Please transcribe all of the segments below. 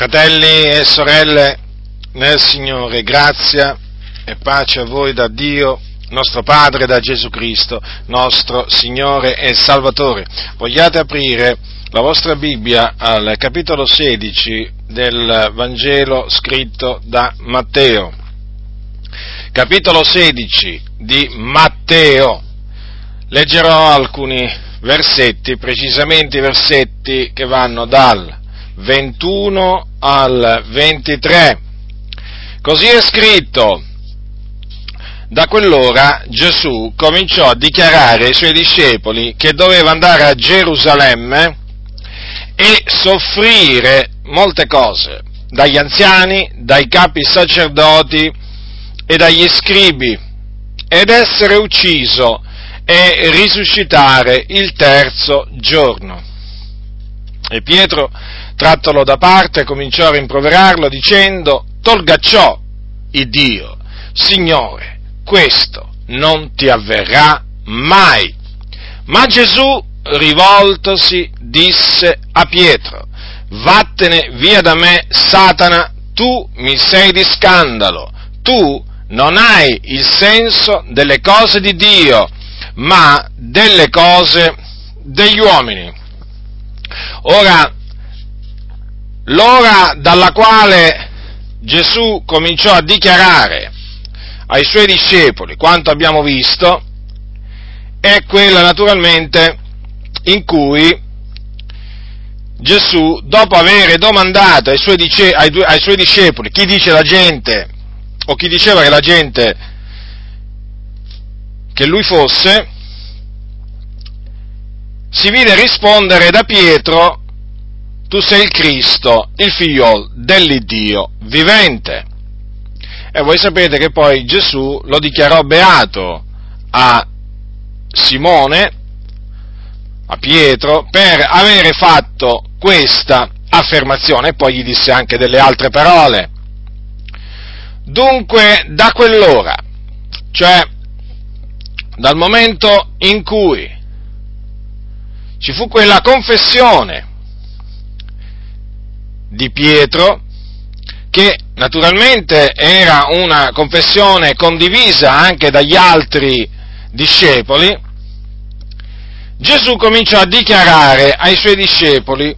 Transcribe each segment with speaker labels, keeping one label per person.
Speaker 1: Fratelli e sorelle nel Signore, grazia e pace a voi da Dio, nostro Padre, da Gesù Cristo, nostro Signore e Salvatore. Vogliate aprire la vostra Bibbia al capitolo 16 del Vangelo scritto da Matteo. Capitolo 16 di Matteo. Leggerò alcuni versetti, precisamente i versetti che vanno dal 21 al 23. Così è scritto. Da quell'ora Gesù cominciò a dichiarare ai suoi discepoli che doveva andare a Gerusalemme e soffrire molte cose dagli anziani, dai capi sacerdoti e dagli scribi ed essere ucciso e risuscitare il terzo giorno. E Pietro trattolo da parte, cominciò a rimproverarlo dicendo, tolga ciò, il Dio, Signore, questo non ti avverrà mai. Ma Gesù, rivoltosi, disse a Pietro, vattene via da me, Satana, tu mi sei di scandalo, tu non hai il senso delle cose di Dio, ma delle cose degli uomini. Ora, l'ora dalla quale Gesù cominciò a dichiarare ai suoi discepoli quanto abbiamo visto è quella naturalmente in cui Gesù, dopo aver domandato ai suoi, dice, ai, ai suoi discepoli chi dice la gente, o chi diceva che la gente che lui fosse, si vide rispondere da Pietro tu sei il Cristo, il figliol dell'Iddio vivente. E voi sapete che poi Gesù lo dichiarò beato a Simone, a Pietro, per avere fatto questa affermazione e poi gli disse anche delle altre parole. Dunque, da quell'ora, cioè dal momento in cui ci fu quella confessione di Pietro, che naturalmente era una confessione condivisa anche dagli altri discepoli, Gesù cominciò a dichiarare ai suoi discepoli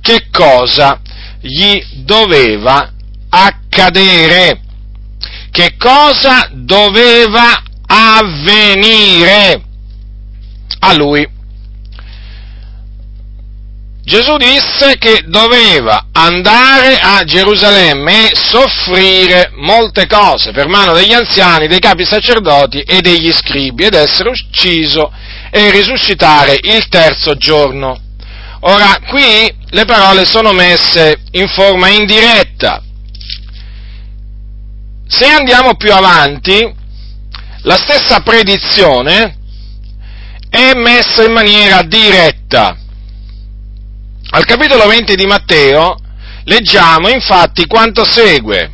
Speaker 1: che cosa gli doveva accadere, che cosa doveva avvenire a lui. Gesù disse che doveva andare a Gerusalemme e soffrire molte cose per mano degli anziani, dei capi sacerdoti e degli scribi ed essere ucciso e risuscitare il terzo giorno. Ora, qui le parole sono messe in forma indiretta. Se andiamo più avanti, la stessa predizione è messa in maniera diretta al capitolo 20 di Matteo leggiamo infatti quanto segue.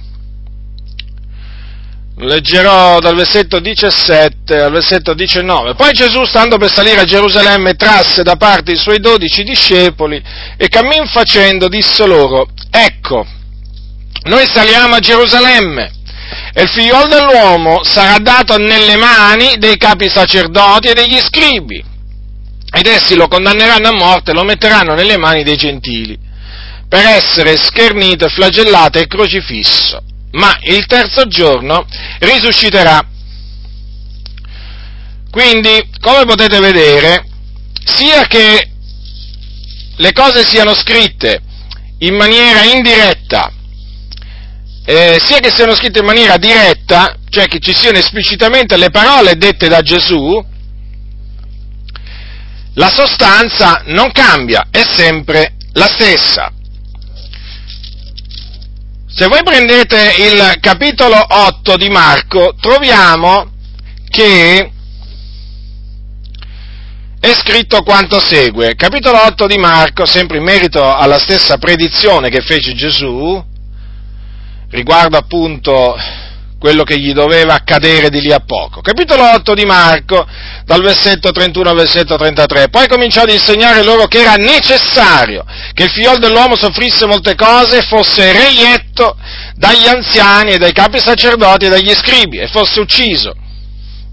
Speaker 1: Leggerò dal versetto 17 al versetto 19. Poi Gesù, stando per salire a Gerusalemme, trasse da parte i suoi dodici discepoli e cammin facendo disse loro, ecco, noi saliamo a Gerusalemme e il figliol dell'uomo sarà dato nelle mani dei capi sacerdoti e degli scribi ed essi lo condanneranno a morte e lo metteranno nelle mani dei gentili, per essere schernito, flagellato e crocifisso, ma il terzo giorno risusciterà. Quindi, come potete vedere, sia che le cose siano scritte in maniera indiretta, eh, sia che siano scritte in maniera diretta, cioè che ci siano esplicitamente le parole dette da Gesù, la sostanza non cambia, è sempre la stessa. Se voi prendete il capitolo 8 di Marco, troviamo che è scritto quanto segue. Capitolo 8 di Marco, sempre in merito alla stessa predizione che fece Gesù, riguardo appunto quello che gli doveva accadere di lì a poco. Capitolo 8 di Marco, dal versetto 31 al versetto 33. Poi cominciò ad insegnare loro che era necessario che il figlio dell'uomo soffrisse molte cose e fosse reietto dagli anziani e dai capi sacerdoti e dagli scribi e fosse ucciso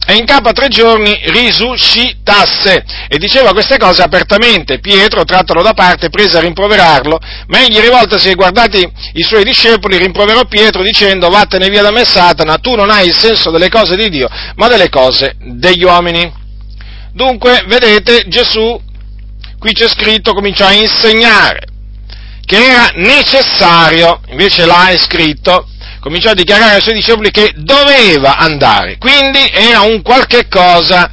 Speaker 1: e in capo a tre giorni risuscitasse. E diceva queste cose apertamente. Pietro, trattalo da parte, prese a rimproverarlo, ma egli rivoltasi e guardati i suoi discepoli, rimproverò Pietro dicendo, vattene via da me Satana, tu non hai il senso delle cose di Dio, ma delle cose degli uomini. Dunque, vedete, Gesù, qui c'è scritto, cominciò a insegnare che era necessario, invece là è scritto, cominciò a dichiarare ai suoi discepoli che doveva andare, quindi era un qualche cosa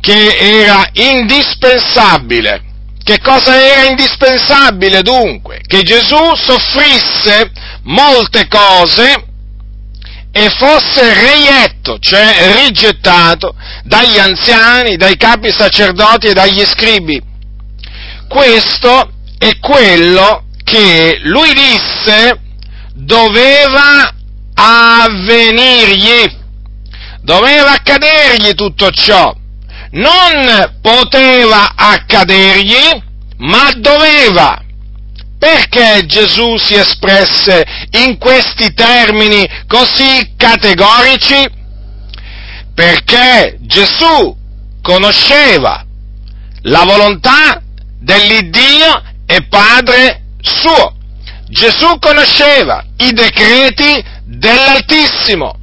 Speaker 1: che era indispensabile. Che cosa era indispensabile dunque? Che Gesù soffrisse molte cose e fosse reietto, cioè rigettato dagli anziani, dai capi sacerdoti e dagli scribi. Questo è quello che lui disse doveva avvenirgli, doveva accadergli tutto ciò. Non poteva accadergli, ma doveva. Perché Gesù si espresse in questi termini così categorici? Perché Gesù conosceva la volontà dell'Iddio e Padre suo. Gesù conosceva i decreti dell'Altissimo.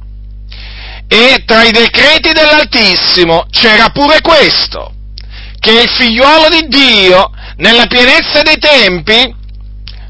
Speaker 1: E tra i decreti dell'Altissimo c'era pure questo, che il figliuolo di Dio, nella pienezza dei tempi,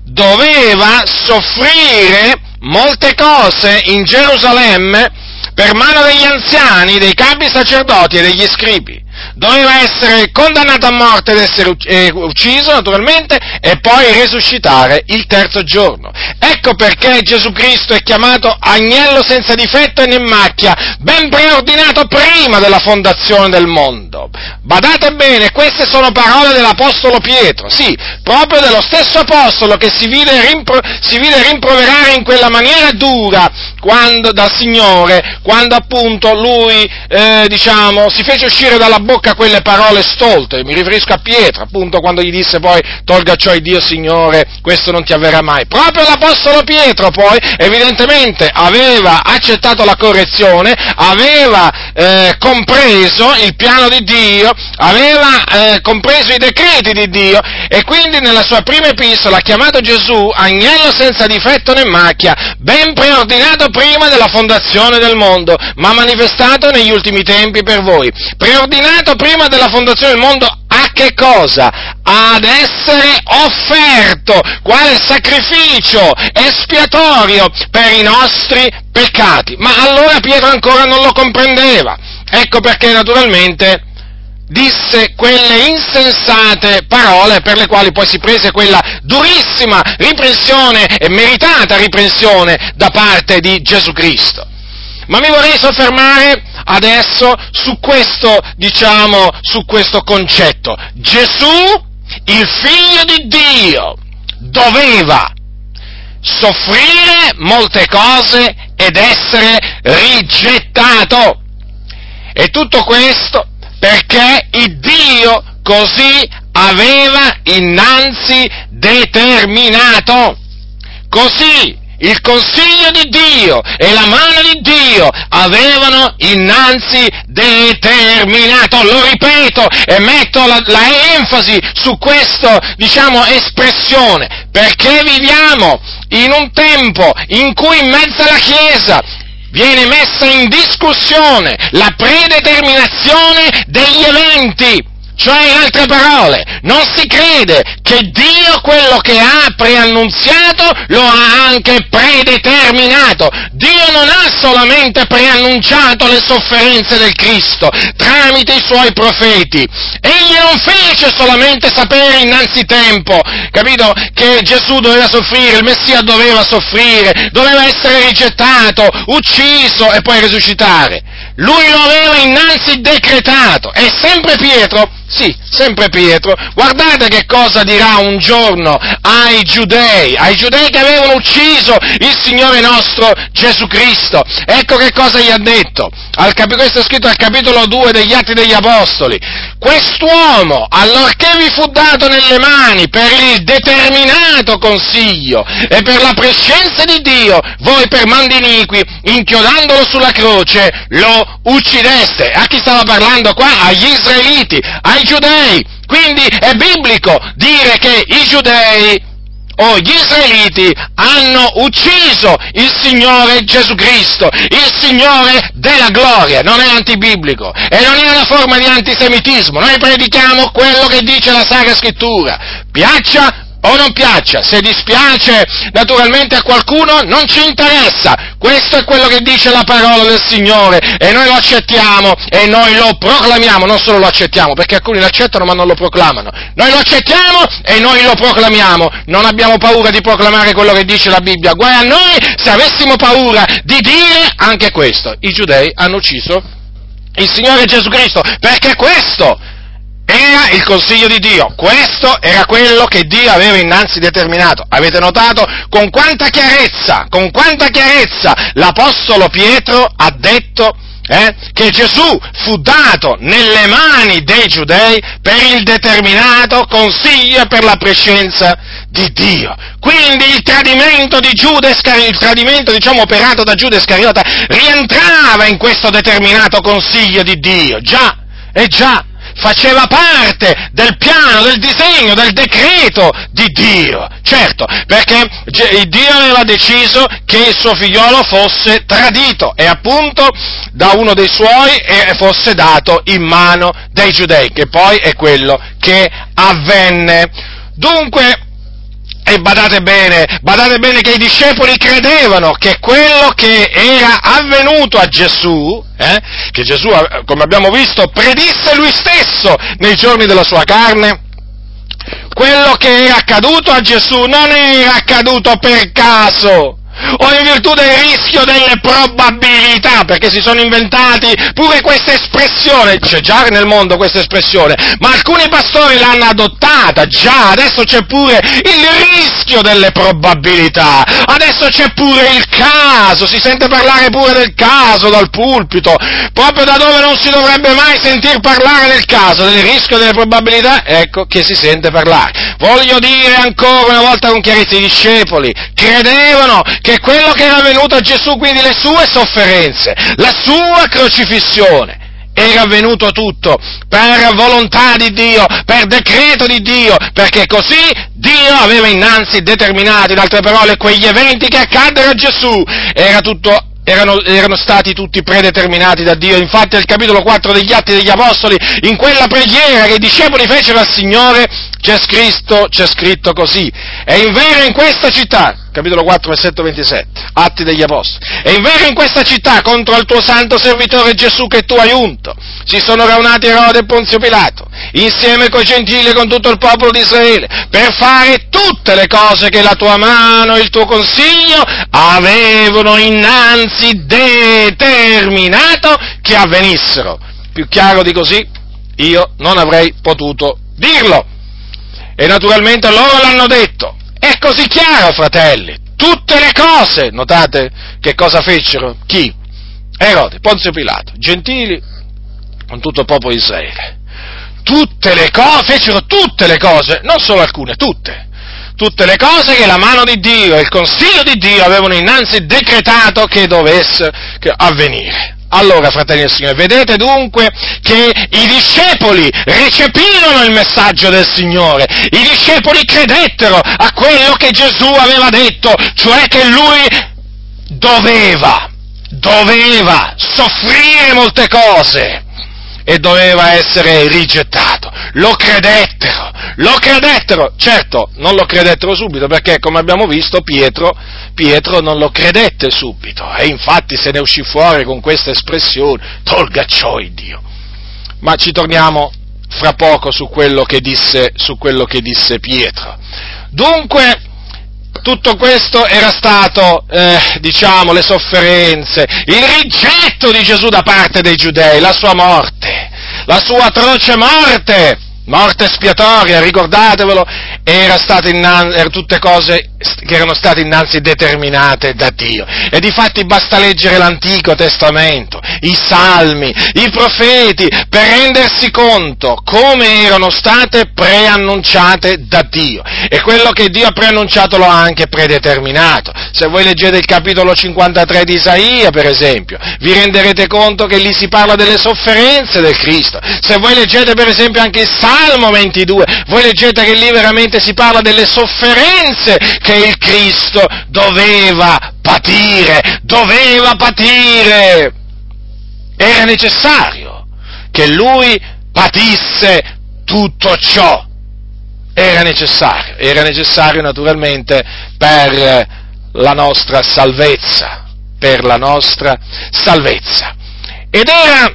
Speaker 1: doveva soffrire molte cose in Gerusalemme per mano degli anziani, dei capi sacerdoti e degli scribi doveva essere condannato a morte ed essere eh, ucciso naturalmente e poi risuscitare il terzo giorno. Ecco perché Gesù Cristo è chiamato agnello senza difetto e né macchia, ben preordinato prima della fondazione del mondo. Badate bene, queste sono parole dell'Apostolo Pietro, sì, proprio dello stesso Apostolo che si vide, rimpro- si vide rimproverare in quella maniera dura quando, dal Signore, quando appunto lui, eh, diciamo, si fece uscire dalla bocca quelle parole stolte, mi riferisco a Pietro, appunto quando gli disse poi, tolga ciò il Dio Signore, questo non ti avverrà mai. Proprio l'Apostolo Pietro poi, evidentemente, aveva accettato la correzione, aveva eh, compreso il piano di Dio, aveva eh, compreso i decreti di Dio e quindi nella sua prima epistola ha chiamato Gesù agnello senza difetto né macchia, ben preordinato prima della fondazione del mondo, ma manifestato negli ultimi tempi per voi. Preordinato prima della fondazione del mondo a che cosa? Ad essere offerto quale sacrificio espiatorio per i nostri peccati. Ma allora Pietro ancora non lo comprendeva. Ecco perché naturalmente disse quelle insensate parole per le quali poi si prese quella durissima riprensione e meritata riprensione da parte di Gesù Cristo. Ma mi vorrei soffermare adesso su questo, diciamo, su questo concetto. Gesù, il figlio di Dio, doveva soffrire molte cose ed essere rigettato. E tutto questo perché il Dio così aveva innanzi determinato. Così il consiglio di Dio e la mano di Dio avevano innanzi determinato, lo ripeto e metto la, la enfasi su questa, diciamo, espressione, perché viviamo in un tempo in cui in mezzo alla Chiesa viene messa in discussione la predeterminazione degli eventi. Cioè, in altre parole, non si crede che Dio quello che ha preannunziato lo ha anche predeterminato. Dio non ha solamente preannunciato le sofferenze del Cristo tramite i suoi profeti. Egli non fece solamente sapere innanzitempo, capito, che Gesù doveva soffrire, il Messia doveva soffrire, doveva essere rigettato, ucciso e poi risuscitare. Lui lo aveva innanzi decretato e sempre Pietro Sì, sempre Pietro. Guardate che cosa dirà un giorno ai giudei, ai giudei che avevano ucciso il Signore nostro Gesù Cristo. Ecco che cosa gli ha detto. Al capi- questo è scritto al capitolo 2 degli Atti degli Apostoli. Quest'uomo, allorché vi fu dato nelle mani per il determinato consiglio e per la prescenza di Dio, voi per mandi iniqui, inchiodandolo sulla croce, lo uccideste. A chi stava parlando qua? Agli israeliti, ai giudei. Quindi è biblico dire che i giudei o gli israeliti hanno ucciso il Signore Gesù Cristo, il Signore della gloria, non è antibiblico e non è una forma di antisemitismo, noi predichiamo quello che dice la Sacra Scrittura, piaccia o non piaccia, se dispiace naturalmente a qualcuno non ci interessa, questo è quello che dice la parola del Signore e noi lo accettiamo e noi lo proclamiamo, non solo lo accettiamo, perché alcuni lo accettano ma non lo proclamano, noi lo accettiamo e noi lo proclamiamo, non abbiamo paura di proclamare quello che dice la Bibbia, guai a noi se avessimo paura di dire anche questo, i giudei hanno ucciso il Signore Gesù Cristo, perché questo era il consiglio di Dio, questo era quello che Dio aveva innanzi determinato. Avete notato con quanta chiarezza, con quanta chiarezza l'Apostolo Pietro ha detto eh, che Gesù fu dato nelle mani dei giudei per il determinato consiglio e per la prescenza di Dio. Quindi il tradimento di Giuda il tradimento diciamo operato da Giuda Iscariota rientrava in questo determinato consiglio di Dio, già, e già, faceva parte del piano, del disegno, del decreto di Dio. Certo, perché Dio aveva deciso che il suo figliolo fosse tradito e appunto da uno dei suoi e fosse dato in mano dei giudei, che poi è quello che avvenne. Dunque, e badate bene, badate bene che i discepoli credevano che quello che era avvenuto a Gesù, eh, che Gesù, come abbiamo visto, predisse lui stesso nei giorni della sua carne, quello che era accaduto a Gesù non era accaduto per caso, o in virtù del rischio delle probabilità, perché si sono inventati pure questa espressione, c'è già nel mondo questa espressione, ma alcuni pastori l'hanno adottata, già, adesso c'è pure il rischio delle probabilità, adesso c'è pure il caso, si sente parlare pure del caso dal pulpito, proprio da dove non si dovrebbe mai sentir parlare del caso, del rischio delle probabilità, ecco che si sente parlare. Voglio dire ancora una volta con chiarezza, i discepoli credevano che che quello che era avvenuto a Gesù, quindi le sue sofferenze, la sua crocifissione, era avvenuto tutto per volontà di Dio, per decreto di Dio, perché così Dio aveva innanzi determinato, in altre parole, quegli eventi che accaddero a Gesù, era tutto erano, erano, stati tutti predeterminati da Dio. Infatti al capitolo 4 degli Atti degli Apostoli, in quella preghiera che i discepoli fecero al Signore, c'è scritto, c'è scritto così. E in vero in questa città, capitolo 4, versetto 27, Atti degli Apostoli, e in vero in questa città contro il tuo santo servitore Gesù che tu hai unto, si sono raunati Erode e Ponzio Pilato, insieme coi gentili e con tutto il popolo di Israele, per fare tutte le cose che la tua mano e il tuo consiglio avevano innanzi determinato che avvenissero. Più chiaro di così, io non avrei potuto dirlo. E naturalmente loro l'hanno detto. È così chiaro, fratelli. Tutte le cose, notate che cosa fecero? Chi? Erode, Ponzio Pilato, gentili con tutto il popolo di Israele. Tutte le cose, fecero tutte le cose, non solo alcune, tutte. Tutte le cose che la mano di Dio e il consiglio di Dio avevano innanzi decretato che dovesse avvenire. Allora, fratelli del Signore, vedete dunque che i discepoli recepirono il messaggio del Signore, i discepoli credettero a quello che Gesù aveva detto, cioè che lui doveva, doveva soffrire molte cose e doveva essere rigettato. Lo credettero, lo credettero. Certo, non lo credettero subito perché, come abbiamo visto, Pietro, Pietro non lo credette subito e infatti se ne uscì fuori con questa espressione, tolga ciò il Dio. Ma ci torniamo fra poco su quello che disse, su quello che disse Pietro. Dunque, tutto questo era stato, eh, diciamo, le sofferenze, il rigetto di Gesù da parte dei giudei, la sua morte, la sua atroce morte, morte spiatoria, ricordatevelo, era innanzi, erano tutte cose che erano state innanzi determinate da Dio. E difatti basta leggere l'Antico Testamento, i Salmi, i profeti, per rendersi conto come erano state preannunciate da Dio. E quello che Dio ha preannunciato lo ha anche predeterminato. Se voi leggete il capitolo 53 di Isaia, per esempio, vi renderete conto che lì si parla delle sofferenze del Cristo. Se voi leggete per esempio anche il Salmo 22, voi leggete che lì veramente si parla delle sofferenze che il Cristo doveva patire, doveva patire. Era necessario che lui patisse tutto ciò. Era necessario, era necessario naturalmente per la nostra salvezza, per la nostra salvezza. Ed era,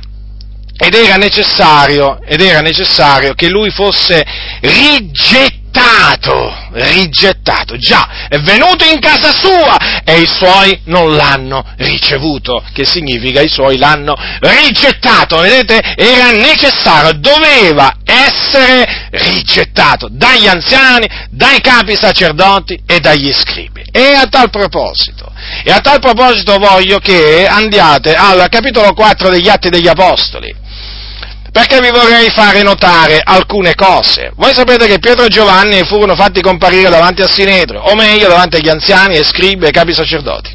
Speaker 1: ed era necessario, ed era necessario che lui fosse rigettato rigettato, rigettato, già, è venuto in casa sua e i suoi non l'hanno ricevuto, che significa? I suoi l'hanno rigettato, vedete? Era necessario, doveva essere rigettato dagli anziani, dai capi sacerdoti e dagli scribi. E a tal proposito, e a tal proposito voglio che andiate al capitolo 4 degli Atti degli Apostoli perché vi vorrei fare notare alcune cose. Voi sapete che Pietro e Giovanni furono fatti comparire davanti al Sinedro, o meglio davanti agli anziani e scribi e capi sacerdoti,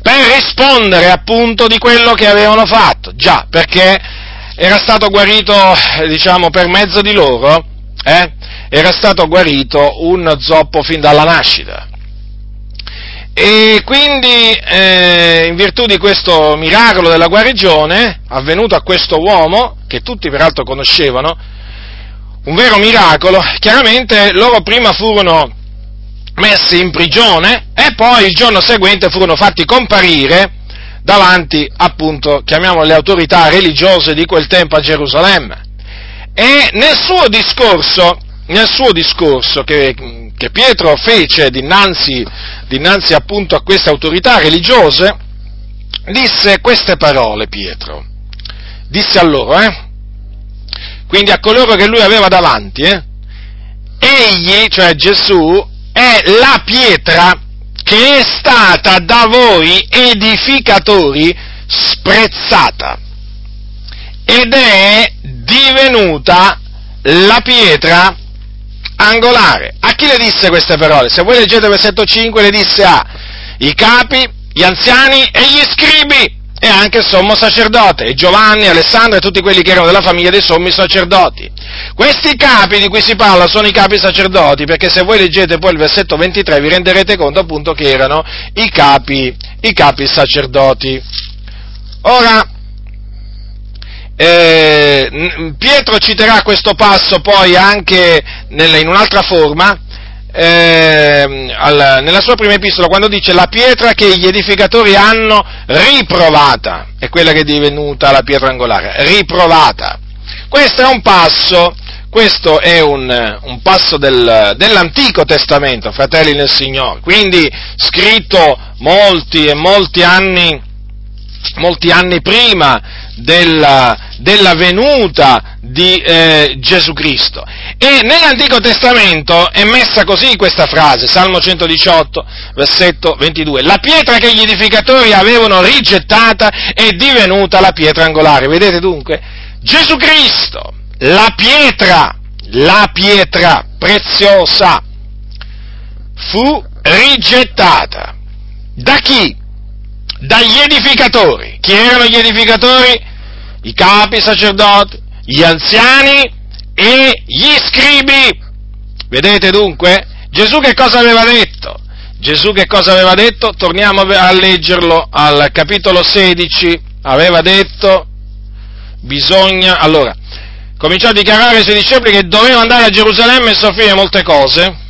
Speaker 1: per rispondere appunto di quello che avevano fatto. Già, perché era stato guarito, diciamo, per mezzo di loro, eh, era stato guarito un zoppo fin dalla nascita. E quindi, eh, in virtù di questo miracolo della guarigione, avvenuto a questo uomo, che tutti peraltro conoscevano, un vero miracolo, chiaramente loro prima furono messi in prigione e poi il giorno seguente furono fatti comparire davanti, appunto, chiamiamole le autorità religiose di quel tempo a Gerusalemme. E nel suo discorso, nel suo discorso che, che Pietro fece dinanzi, dinanzi appunto a queste autorità religiose, disse queste parole Pietro. Disse a loro, eh? Quindi a coloro che lui aveva davanti, eh? Egli, cioè Gesù, è la pietra che è stata da voi edificatori sprezzata ed è divenuta la pietra angolare. A chi le disse queste parole? Se voi leggete versetto 5 le disse a i capi, gli anziani e gli scribi e anche il sommo sacerdote, Giovanni, Alessandro e tutti quelli che erano della famiglia dei sommi sacerdoti. Questi capi di cui si parla sono i capi sacerdoti, perché se voi leggete poi il versetto 23 vi renderete conto appunto che erano i capi, i capi sacerdoti. Ora, eh, Pietro citerà questo passo poi anche nel, in un'altra forma, eh, al, nella sua prima epistola, quando dice la pietra che gli edificatori hanno riprovata, è quella che è divenuta la pietra angolare, riprovata. Questo è un passo, questo è un, un passo del, dell'Antico Testamento, fratelli nel Signore, quindi scritto molti e molti anni, molti anni prima della, della venuta di eh, Gesù Cristo. E nell'Antico Testamento è messa così questa frase, Salmo 118, versetto 22, la pietra che gli edificatori avevano rigettata è divenuta la pietra angolare. Vedete dunque? Gesù Cristo, la pietra, la pietra preziosa, fu rigettata. Da chi? Dagli edificatori. Chi erano gli edificatori? i capi sacerdoti, gli anziani e gli scribi. Vedete dunque? Gesù che cosa aveva detto? Gesù che cosa aveva detto? Torniamo a leggerlo al capitolo 16. Aveva detto, bisogna, allora, cominciò a dichiarare ai suoi discepoli che doveva andare a Gerusalemme e soffrire molte cose.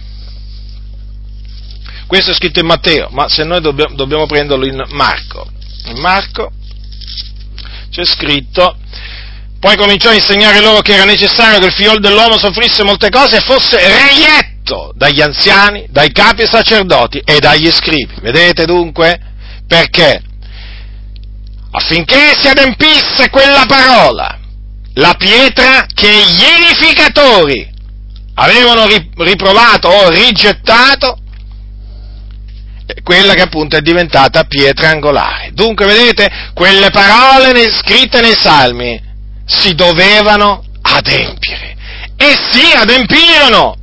Speaker 1: Questo è scritto in Matteo, ma se noi dobbiamo, dobbiamo prenderlo in Marco. In Marco, c'è scritto, poi cominciò a insegnare loro che era necessario che il figlio dell'uomo soffrisse molte cose e fosse reietto dagli anziani, dai capi sacerdoti e dagli scribi. Vedete dunque? Perché? Affinché si adempisse quella parola la pietra che gli edificatori avevano riprovato o rigettato, quella che appunto è diventata pietra angolare. Dunque, vedete, quelle parole scritte nei salmi si dovevano adempiere. E si adempirono,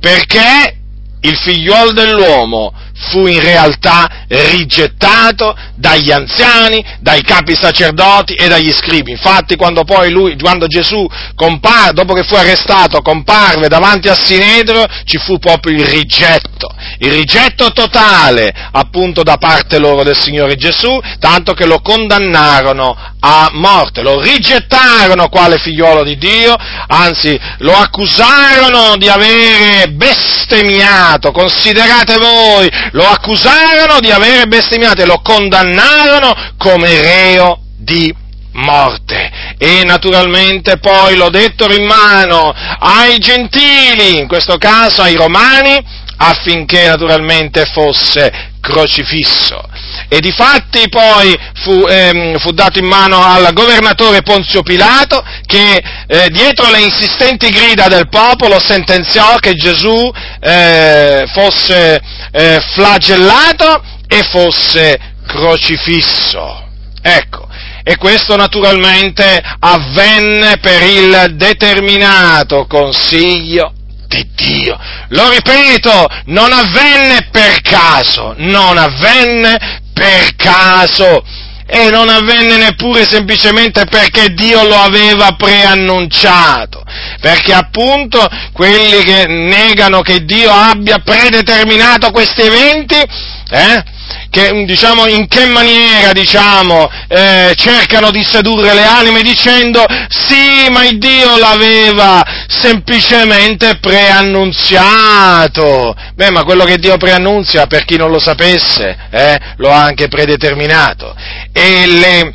Speaker 1: perché il figliuolo dell'uomo fu in realtà rigettato dagli anziani, dai capi sacerdoti e dagli scribi. Infatti quando poi lui, quando Gesù comparve, dopo che fu arrestato, comparve davanti al Sinedro, ci fu proprio il rigetto, il rigetto totale appunto da parte loro del Signore Gesù, tanto che lo condannarono a morte, lo rigettarono quale figliolo di Dio, anzi lo accusarono di avere bestemmiato, considerate voi, lo accusarono di avere bestemmiato e lo condannarono come reo di morte. E naturalmente poi lo dettero in mano ai gentili, in questo caso ai romani, affinché naturalmente fosse crocifisso. E difatti poi fu, ehm, fu, dato in mano al governatore Ponzio Pilato che eh, dietro le insistenti grida del popolo sentenziò che Gesù eh, fosse eh, flagellato e fosse crocifisso. Ecco, e questo naturalmente avvenne per il determinato consiglio di Dio. Lo ripeto, non avvenne per caso, non avvenne per caso. E non avvenne neppure semplicemente perché Dio lo aveva preannunciato, perché appunto quelli che negano che Dio abbia predeterminato questi eventi, eh, che, diciamo, in che maniera diciamo, eh, cercano di sedurre le anime dicendo sì, ma il Dio l'aveva semplicemente preannunziato. Beh, ma quello che Dio preannunzia, per chi non lo sapesse, eh, lo ha anche predeterminato. E le,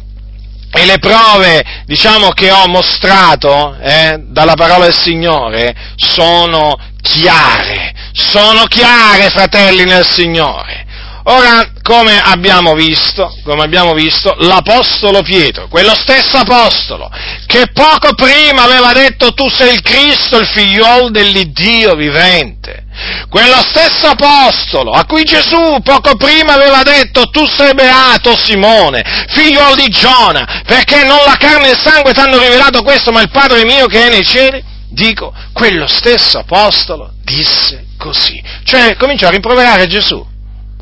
Speaker 1: e le prove, diciamo, che ho mostrato eh, dalla parola del Signore sono chiare, sono chiare, fratelli nel Signore. Ora, come abbiamo visto, come abbiamo visto, l'Apostolo Pietro, quello stesso Apostolo, che poco prima aveva detto tu sei il Cristo, il figliuolo dell'Iddio vivente, quello stesso Apostolo a cui Gesù poco prima aveva detto tu sei beato Simone, figliuolo di Giona, perché non la carne e il sangue ti hanno rivelato questo, ma il Padre mio che è nei cieli, dico, quello stesso Apostolo disse così, cioè cominciò a rimproverare Gesù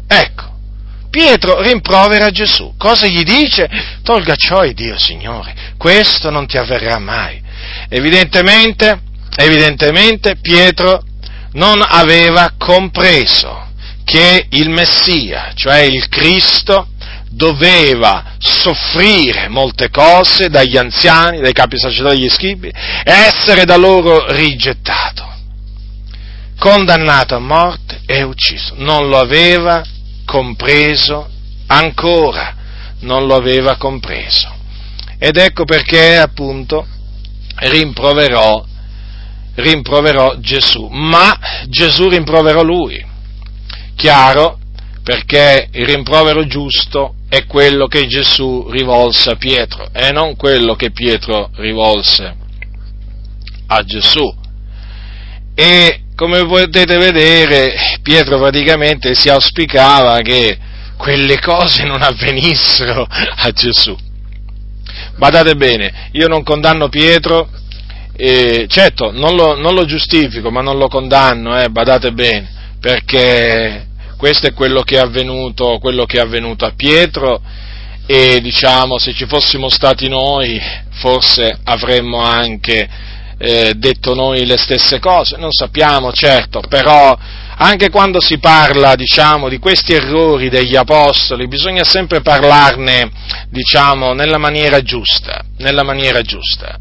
Speaker 1: Ecco, Pietro rimprovera Gesù. Cosa gli dice? Tolga ciò e Dio, Signore, questo non ti avverrà mai. Evidentemente, evidentemente Pietro non aveva compreso che il Messia, cioè il Cristo, doveva soffrire molte cose dagli anziani, dai capi sacerdoti degli scribi, e essere da loro rigettato, condannato a morte e ucciso. Non lo aveva compreso ancora, non lo aveva compreso. Ed ecco perché appunto rimproverò, rimproverò Gesù, ma Gesù rimproverò lui. Chiaro, perché il rimprovero giusto è quello che Gesù rivolse a Pietro e non quello che Pietro rivolse a Gesù. E come potete vedere, Pietro praticamente si auspicava che quelle cose non avvenissero a Gesù. Badate bene, io non condanno Pietro, eh, certo non lo, non lo, giustifico, ma non lo condanno, eh, badate bene, perché questo è quello che è avvenuto, quello che è avvenuto a Pietro e diciamo se ci fossimo stati noi forse avremmo anche eh, detto noi le stesse cose, non sappiamo certo, però anche quando si parla, diciamo, di questi errori degli apostoli, bisogna sempre parlarne, diciamo, nella maniera giusta, nella maniera giusta.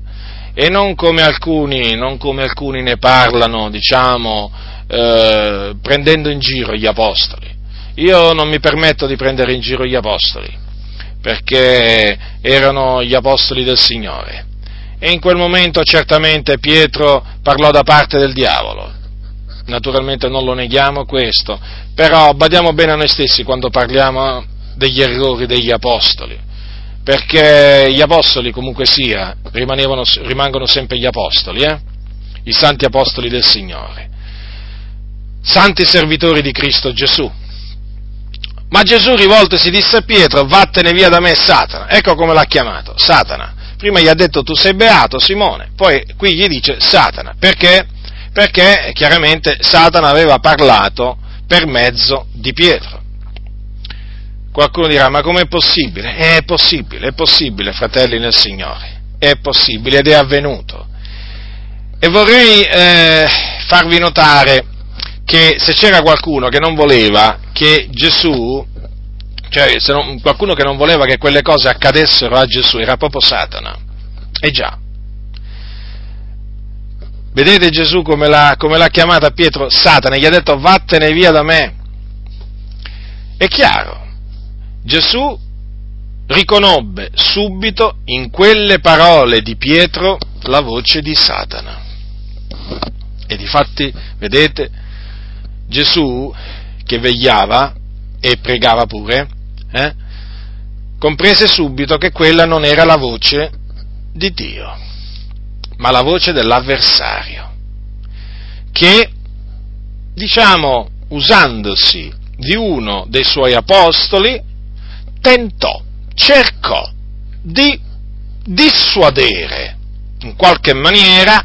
Speaker 1: E non come alcuni, non come alcuni ne parlano, diciamo, eh, prendendo in giro gli apostoli. Io non mi permetto di prendere in giro gli apostoli, perché erano gli apostoli del Signore e in quel momento certamente Pietro parlò da parte del diavolo. Naturalmente non lo neghiamo questo, però badiamo bene a noi stessi quando parliamo degli errori degli apostoli, perché gli apostoli comunque sia rimangono sempre gli apostoli, eh? i santi apostoli del Signore, santi servitori di Cristo Gesù. Ma Gesù rivoltosi disse a Pietro, vattene via da me Satana, ecco come l'ha chiamato, Satana. Prima gli ha detto tu sei beato Simone, poi qui gli dice Satana, perché? Perché chiaramente Satana aveva parlato per mezzo di Pietro. Qualcuno dirà, ma com'è possibile? È possibile, è possibile, fratelli nel Signore, è possibile ed è avvenuto. E vorrei eh, farvi notare che se c'era qualcuno che non voleva che Gesù, cioè non, qualcuno che non voleva che quelle cose accadessero a Gesù, era proprio Satana. E già. Vedete Gesù come l'ha, come l'ha chiamata Pietro? Satana, gli ha detto vattene via da me. È chiaro, Gesù riconobbe subito in quelle parole di Pietro la voce di Satana. E difatti, vedete, Gesù che vegliava e pregava pure, eh, comprese subito che quella non era la voce di Dio, ma la voce dell'avversario, che, diciamo, usandosi di uno dei suoi apostoli, tentò, cercò di dissuadere in qualche maniera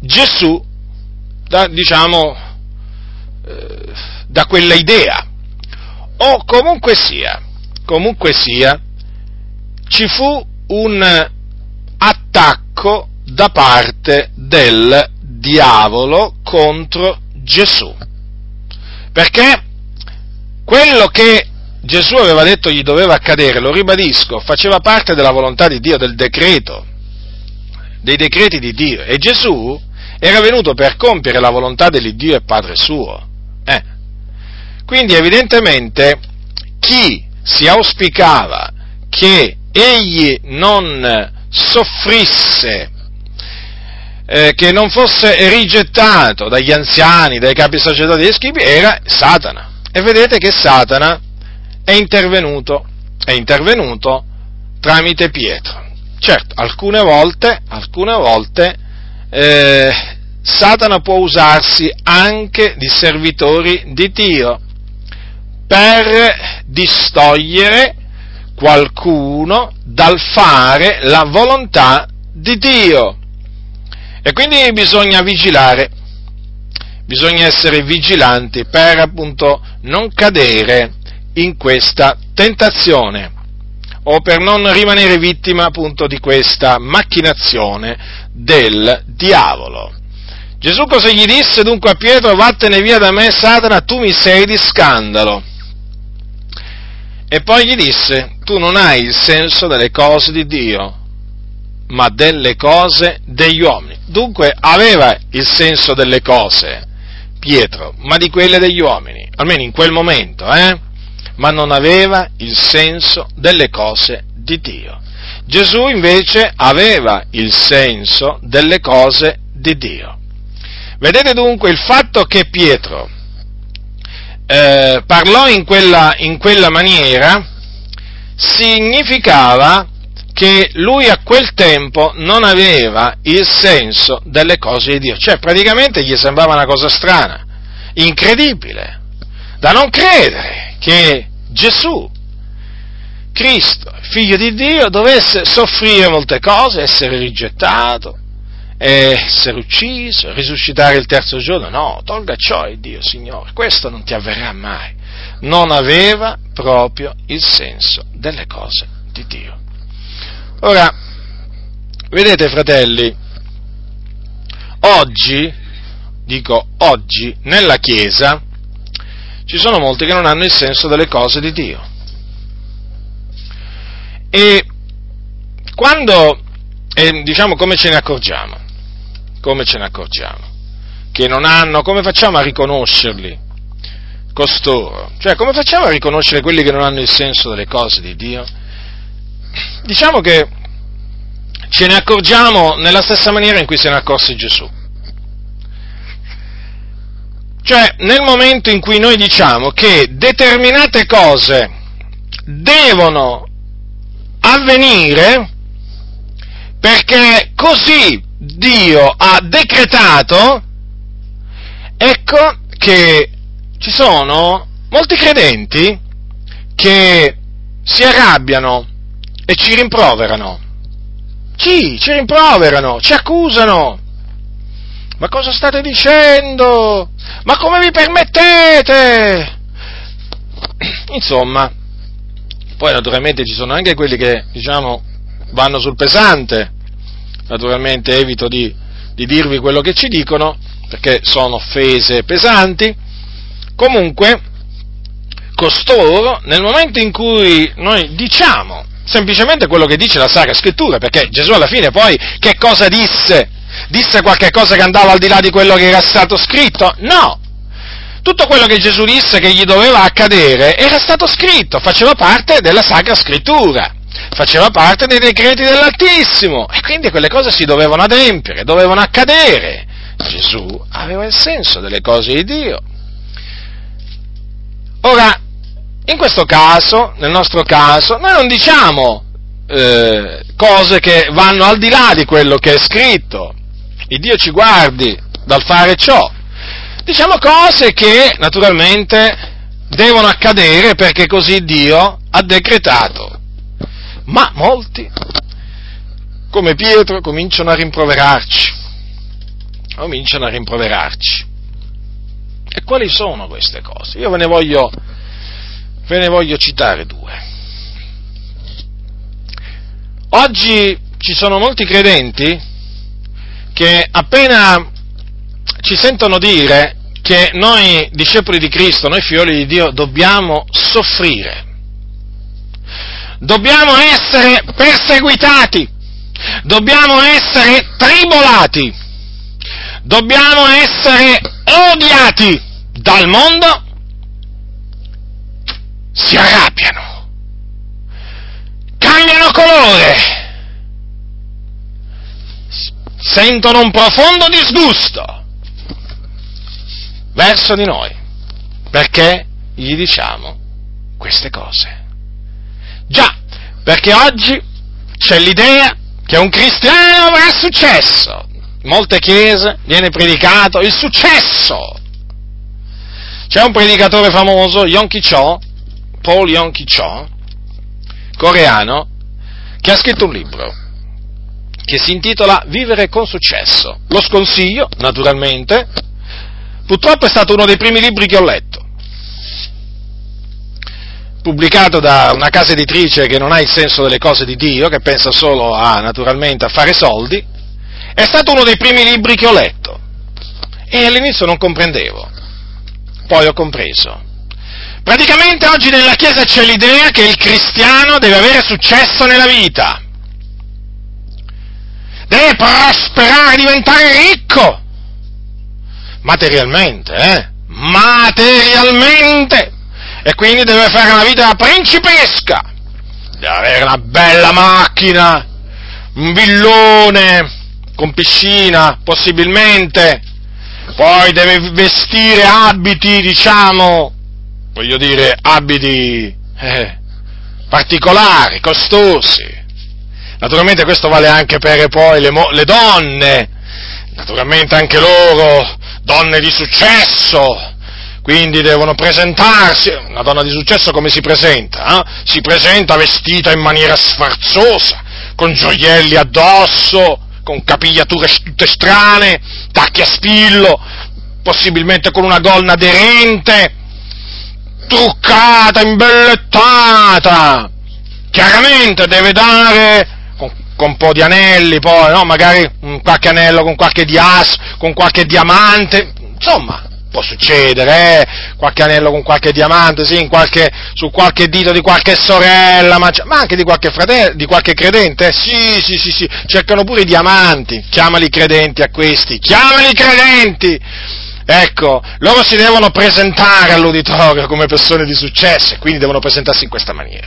Speaker 1: Gesù da, diciamo, eh, da quella idea. O comunque sia, comunque sia, ci fu un attacco da parte del diavolo contro Gesù. Perché quello che Gesù aveva detto gli doveva accadere, lo ribadisco, faceva parte della volontà di Dio, del decreto, dei decreti di Dio. E Gesù era venuto per compiere la volontà dell'Iddio e Padre suo. Quindi evidentemente chi si auspicava che egli non soffrisse, eh, che non fosse rigettato dagli anziani, dai capi sacerdoti e scribi, era Satana. E vedete che Satana è intervenuto, è intervenuto tramite Pietro. Certo, alcune volte, alcune volte eh, Satana può usarsi anche di servitori di Dio per distogliere qualcuno dal fare la volontà di Dio. E quindi bisogna vigilare, bisogna essere vigilanti per appunto non cadere in questa tentazione o per non rimanere vittima appunto di questa macchinazione del diavolo. Gesù cosa gli disse dunque a Pietro? Vattene via da me, Satana, tu mi sei di scandalo. E poi gli disse, tu non hai il senso delle cose di Dio, ma delle cose degli uomini. Dunque aveva il senso delle cose, Pietro, ma di quelle degli uomini, almeno in quel momento, eh? ma non aveva il senso delle cose di Dio. Gesù invece aveva il senso delle cose di Dio. Vedete dunque il fatto che Pietro eh, parlò in quella, in quella maniera significava che lui a quel tempo non aveva il senso delle cose di Dio, cioè praticamente gli sembrava una cosa strana, incredibile, da non credere che Gesù, Cristo, figlio di Dio, dovesse soffrire molte cose, essere rigettato, essere ucciso, risuscitare il terzo giorno. No, tolga ciò è Dio, Signore, questo non ti avverrà mai. Non aveva proprio il senso delle cose di Dio. Ora, vedete fratelli, oggi, dico oggi, nella Chiesa ci sono molti che non hanno il senso delle cose di Dio. E quando, eh, diciamo, come ce ne accorgiamo? Come ce ne accorgiamo? Che non hanno, come facciamo a riconoscerli? Costoro. Cioè, come facciamo a riconoscere quelli che non hanno il senso delle cose di Dio? Diciamo che ce ne accorgiamo nella stessa maniera in cui se ne accorse Gesù. Cioè, nel momento in cui noi diciamo che determinate cose devono avvenire perché così Dio ha decretato, ecco che ci sono molti credenti che si arrabbiano e ci rimproverano. Sì, ci rimproverano, ci accusano. Ma cosa state dicendo? Ma come vi permettete? Insomma, poi naturalmente ci sono anche quelli che, diciamo, vanno sul pesante. Naturalmente evito di, di dirvi quello che ci dicono, perché sono offese pesanti. Comunque, costoro, nel momento in cui noi diciamo semplicemente quello che dice la Sacra Scrittura, perché Gesù alla fine poi che cosa disse? Disse qualche cosa che andava al di là di quello che era stato scritto? No! Tutto quello che Gesù disse che gli doveva accadere era stato scritto, faceva parte della Sacra Scrittura, faceva parte dei decreti dell'Altissimo e quindi quelle cose si dovevano adempiere, dovevano accadere. Gesù aveva il senso delle cose di Dio. Ora, in questo caso, nel nostro caso, noi non diciamo eh, cose che vanno al di là di quello che è scritto. Il Dio ci guardi dal fare ciò. Diciamo cose che naturalmente devono accadere perché così Dio ha decretato. Molti, come Pietro, cominciano a rimproverarci. Cominciano a rimproverarci. E quali sono queste cose? Io ve ne voglio Ve ne voglio citare due. Oggi ci sono molti credenti che appena ci sentono dire che noi discepoli di Cristo, noi figlioli di Dio, dobbiamo soffrire, dobbiamo essere perseguitati, dobbiamo essere tribolati, dobbiamo essere odiati dal mondo. Si arrabbiano, cambiano colore, sentono un profondo disgusto verso di noi, perché gli diciamo queste cose. Già, perché oggi c'è l'idea che un cristiano avrà successo. In molte chiese viene predicato il successo. C'è un predicatore famoso, Yonki Cho, Paul Yonki Cho, coreano, che ha scritto un libro che si intitola Vivere con successo. Lo sconsiglio, naturalmente, purtroppo è stato uno dei primi libri che ho letto. Pubblicato da una casa editrice che non ha il senso delle cose di Dio, che pensa solo a, naturalmente, a fare soldi, è stato uno dei primi libri che ho letto. E all'inizio non comprendevo, poi ho compreso. Praticamente oggi nella Chiesa c'è l'idea che il cristiano deve avere successo nella vita, deve prosperare, diventare ricco, materialmente, eh? Materialmente! E quindi deve fare una vita principesca, deve avere una bella macchina, un villone con piscina, possibilmente, poi deve vestire abiti, diciamo, voglio dire, abiti eh, particolari, costosi. Naturalmente questo vale anche per poi le, le donne, naturalmente anche loro, donne di successo, quindi devono presentarsi, una donna di successo come si presenta? Eh? Si presenta vestita in maniera sfarzosa, con gioielli addosso, con capigliature tutte strane, tacchi a spillo, possibilmente con una gonna aderente, truccata, imbellettata, chiaramente deve dare con, un po' di anelli, poi, no? magari qualche anello con qualche dias, con qualche diamante, insomma, può succedere, eh? qualche anello con qualche diamante, sì, qualche, su qualche dito di qualche sorella, ma, ma anche di qualche, fratello, di qualche credente, eh? sì, sì, sì, sì, cercano pure i diamanti, chiamali credenti a questi, chiamali credenti! Ecco, loro si devono presentare all'uditorio come persone di successo e quindi devono presentarsi in questa maniera.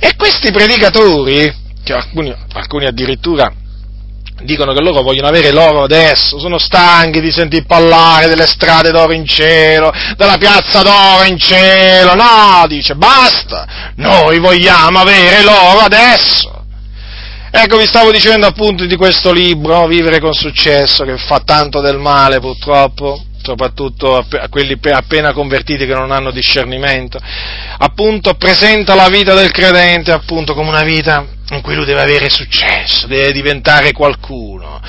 Speaker 1: E questi predicatori, che alcuni, alcuni addirittura dicono che loro vogliono avere l'oro adesso, sono stanchi di sentir parlare delle strade d'oro in cielo, della piazza d'oro in cielo, no, dice basta, noi vogliamo avere l'oro adesso. Ecco, vi stavo dicendo appunto di questo libro, Vivere con successo, che fa tanto del male purtroppo, soprattutto a quelli appena convertiti che non hanno discernimento, appunto presenta la vita del credente appunto come una vita in cui lui deve avere successo, deve diventare qualcuno.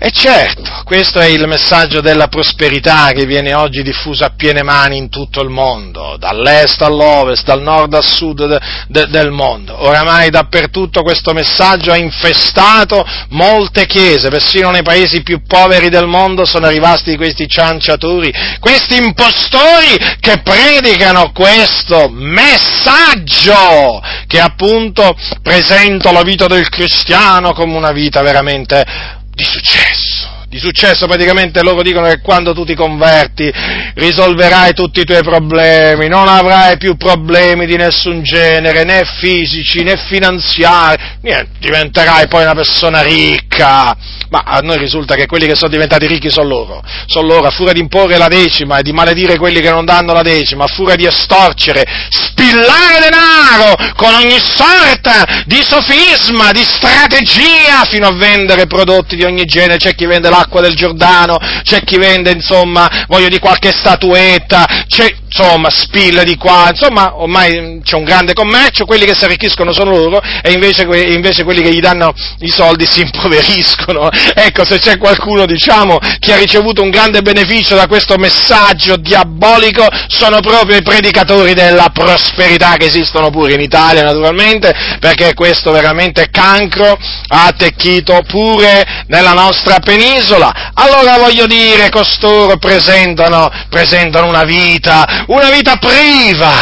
Speaker 1: E certo, questo è il messaggio della prosperità che viene oggi diffuso a piene mani in tutto il mondo, dall'est all'ovest, dal nord al sud de, de, del mondo. Oramai dappertutto questo messaggio ha infestato molte chiese, persino nei paesi più poveri del mondo sono arrivati questi cianciatori, questi impostori che predicano questo messaggio che appunto presenta la vita del cristiano come una vita veramente di successo. Di successo praticamente loro dicono che quando tu ti converti risolverai tutti i tuoi problemi, non avrai più problemi di nessun genere, né fisici né finanziari, niente, diventerai poi una persona ricca. Ma a noi risulta che quelli che sono diventati ricchi sono loro, sono loro, a furia di imporre la decima e di maledire quelli che non danno la decima, a furia di estorcere, spillare denaro con ogni sorta di sofisma, di strategia, fino a vendere prodotti di ogni genere, c'è chi vende l'acqua del Giordano, c'è chi vende, insomma, voglio di qualche statuetta, c'è, insomma, spilla di qua, insomma, ormai c'è un grande commercio, quelli che si arricchiscono sono loro e invece, invece quelli che gli danno i soldi si impoveriscono. Ecco, se c'è qualcuno, diciamo, che ha ricevuto un grande beneficio da questo messaggio diabolico, sono proprio i predicatori della prosperità che esistono pure in Italia, naturalmente, perché questo veramente cancro, ha attecchito pure nella nostra penisola. Allora voglio dire, costoro presentano, presentano una vita una vita priva,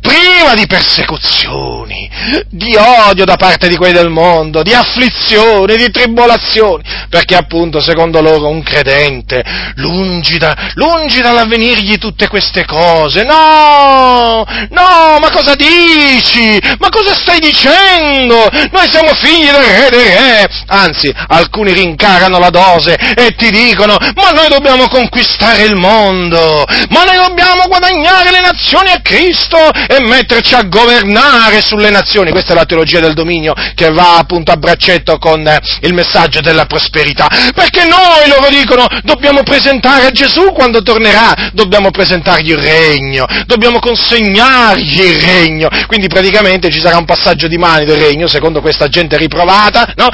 Speaker 1: priva di persecuzioni, di odio da parte di quelli del mondo, di afflizioni, di tribolazioni, perché appunto secondo loro un credente, lungi, da, lungi dall'avvenirgli tutte queste cose, no, no, ma cosa dici? Ma cosa stai dicendo? Noi siamo figli del re dei re, anzi, alcuni rincarano la dose e ti dicono, ma noi dobbiamo conquistare il mondo, ma noi dobbiamo guadagnare le nazioni a Cristo e metterci a governare sulle nazioni. Questa è la teologia del dominio che va appunto a braccetto con eh, il messaggio della prosperità. Perché noi, loro dicono, dobbiamo presentare a Gesù quando tornerà, dobbiamo presentargli il regno, dobbiamo consegnargli il regno. Quindi praticamente ci sarà un passaggio di mani del regno, secondo questa gente riprovata, no?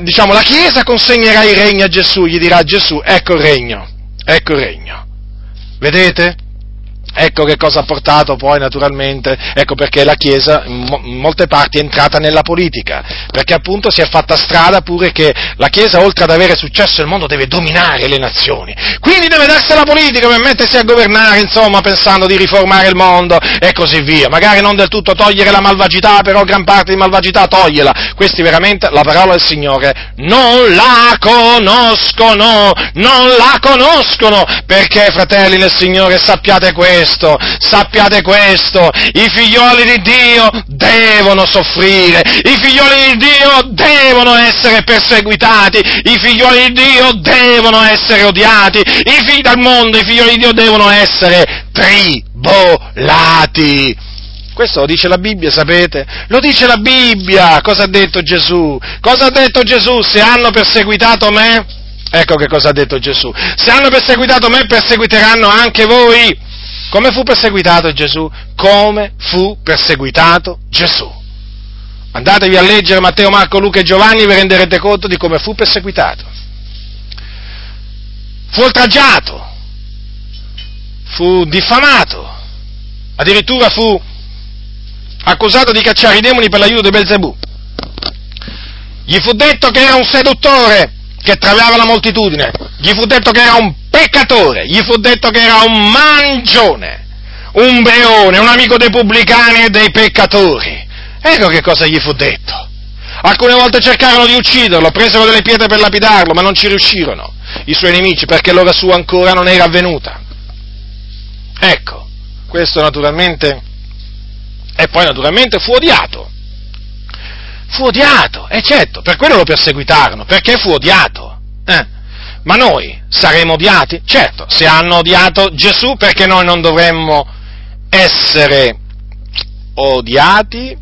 Speaker 1: diciamo la Chiesa consegnerà il regno a Gesù, gli dirà Gesù, ecco il regno, ecco il regno. Vedete? Ecco che cosa ha portato poi naturalmente, ecco perché la Chiesa in, molte parti è entrata nella politica, perché appunto si è fatta strada pure che la Chiesa oltre ad avere successo nel mondo deve dominare le nazioni, quindi deve darsi alla politica per mettersi a governare, insomma, pensando di riformare il mondo e così via, magari non del tutto togliere la malvagità, però gran parte di malvagità togliela, questi veramente la parola del Signore non la conoscono, non la conoscono, perché fratelli del Signore sappiate questo, questo, sappiate questo, i figlioli di Dio devono soffrire, i figlioli di Dio devono essere perseguitati, i figlioli di Dio devono essere odiati, i figli del mondo, i figlioli di Dio devono essere tribolati. Questo lo dice la Bibbia, sapete? Lo dice la Bibbia. Cosa ha detto Gesù? Cosa ha detto Gesù? Se hanno perseguitato me, ecco che cosa ha detto Gesù. Se hanno perseguitato me, perseguiteranno anche voi. Come fu perseguitato Gesù? Come fu perseguitato Gesù? Andatevi a leggere Matteo, Marco, Luca e Giovanni e vi renderete conto di come fu perseguitato. Fu oltraggiato, fu diffamato, addirittura fu accusato di cacciare i demoni per l'aiuto di Belzebù. Gli fu detto che era un seduttore che travava la moltitudine, gli fu detto che era un peccatore, gli fu detto che era un mangione, un beone, un amico dei pubblicani e dei peccatori. Ecco che cosa gli fu detto. Alcune volte cercarono di ucciderlo, presero delle pietre per lapidarlo, ma non ci riuscirono i suoi nemici perché l'ora sua ancora non era avvenuta. Ecco, questo naturalmente, e poi naturalmente fu odiato. Fu odiato, e certo, per quello lo perseguitarono, perché fu odiato. Eh? Ma noi saremo odiati? Certo, se hanno odiato Gesù, perché noi non dovremmo essere odiati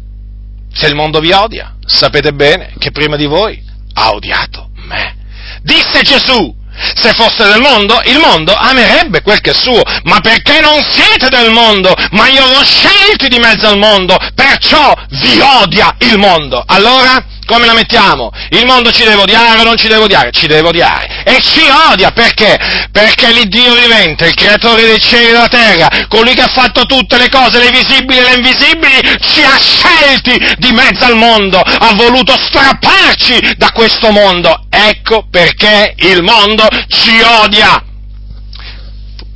Speaker 1: se il mondo vi odia? Sapete bene che prima di voi ha odiato me. Disse Gesù, se fosse del mondo, il mondo amerebbe quel che è suo, ma perché non siete del mondo, ma io l'ho scelti di mezzo al mondo, perciò vi odia il mondo. Allora, come la mettiamo? Il mondo ci deve odiare o non ci deve odiare? Ci deve odiare. E ci odia perché? Perché l'Iddio vivente, il creatore dei cieli e della terra, colui che ha fatto tutte le cose, le visibili e le invisibili, ci ha scelti di mezzo al mondo, ha voluto strapparci da questo mondo. Ecco perché il mondo ci odia.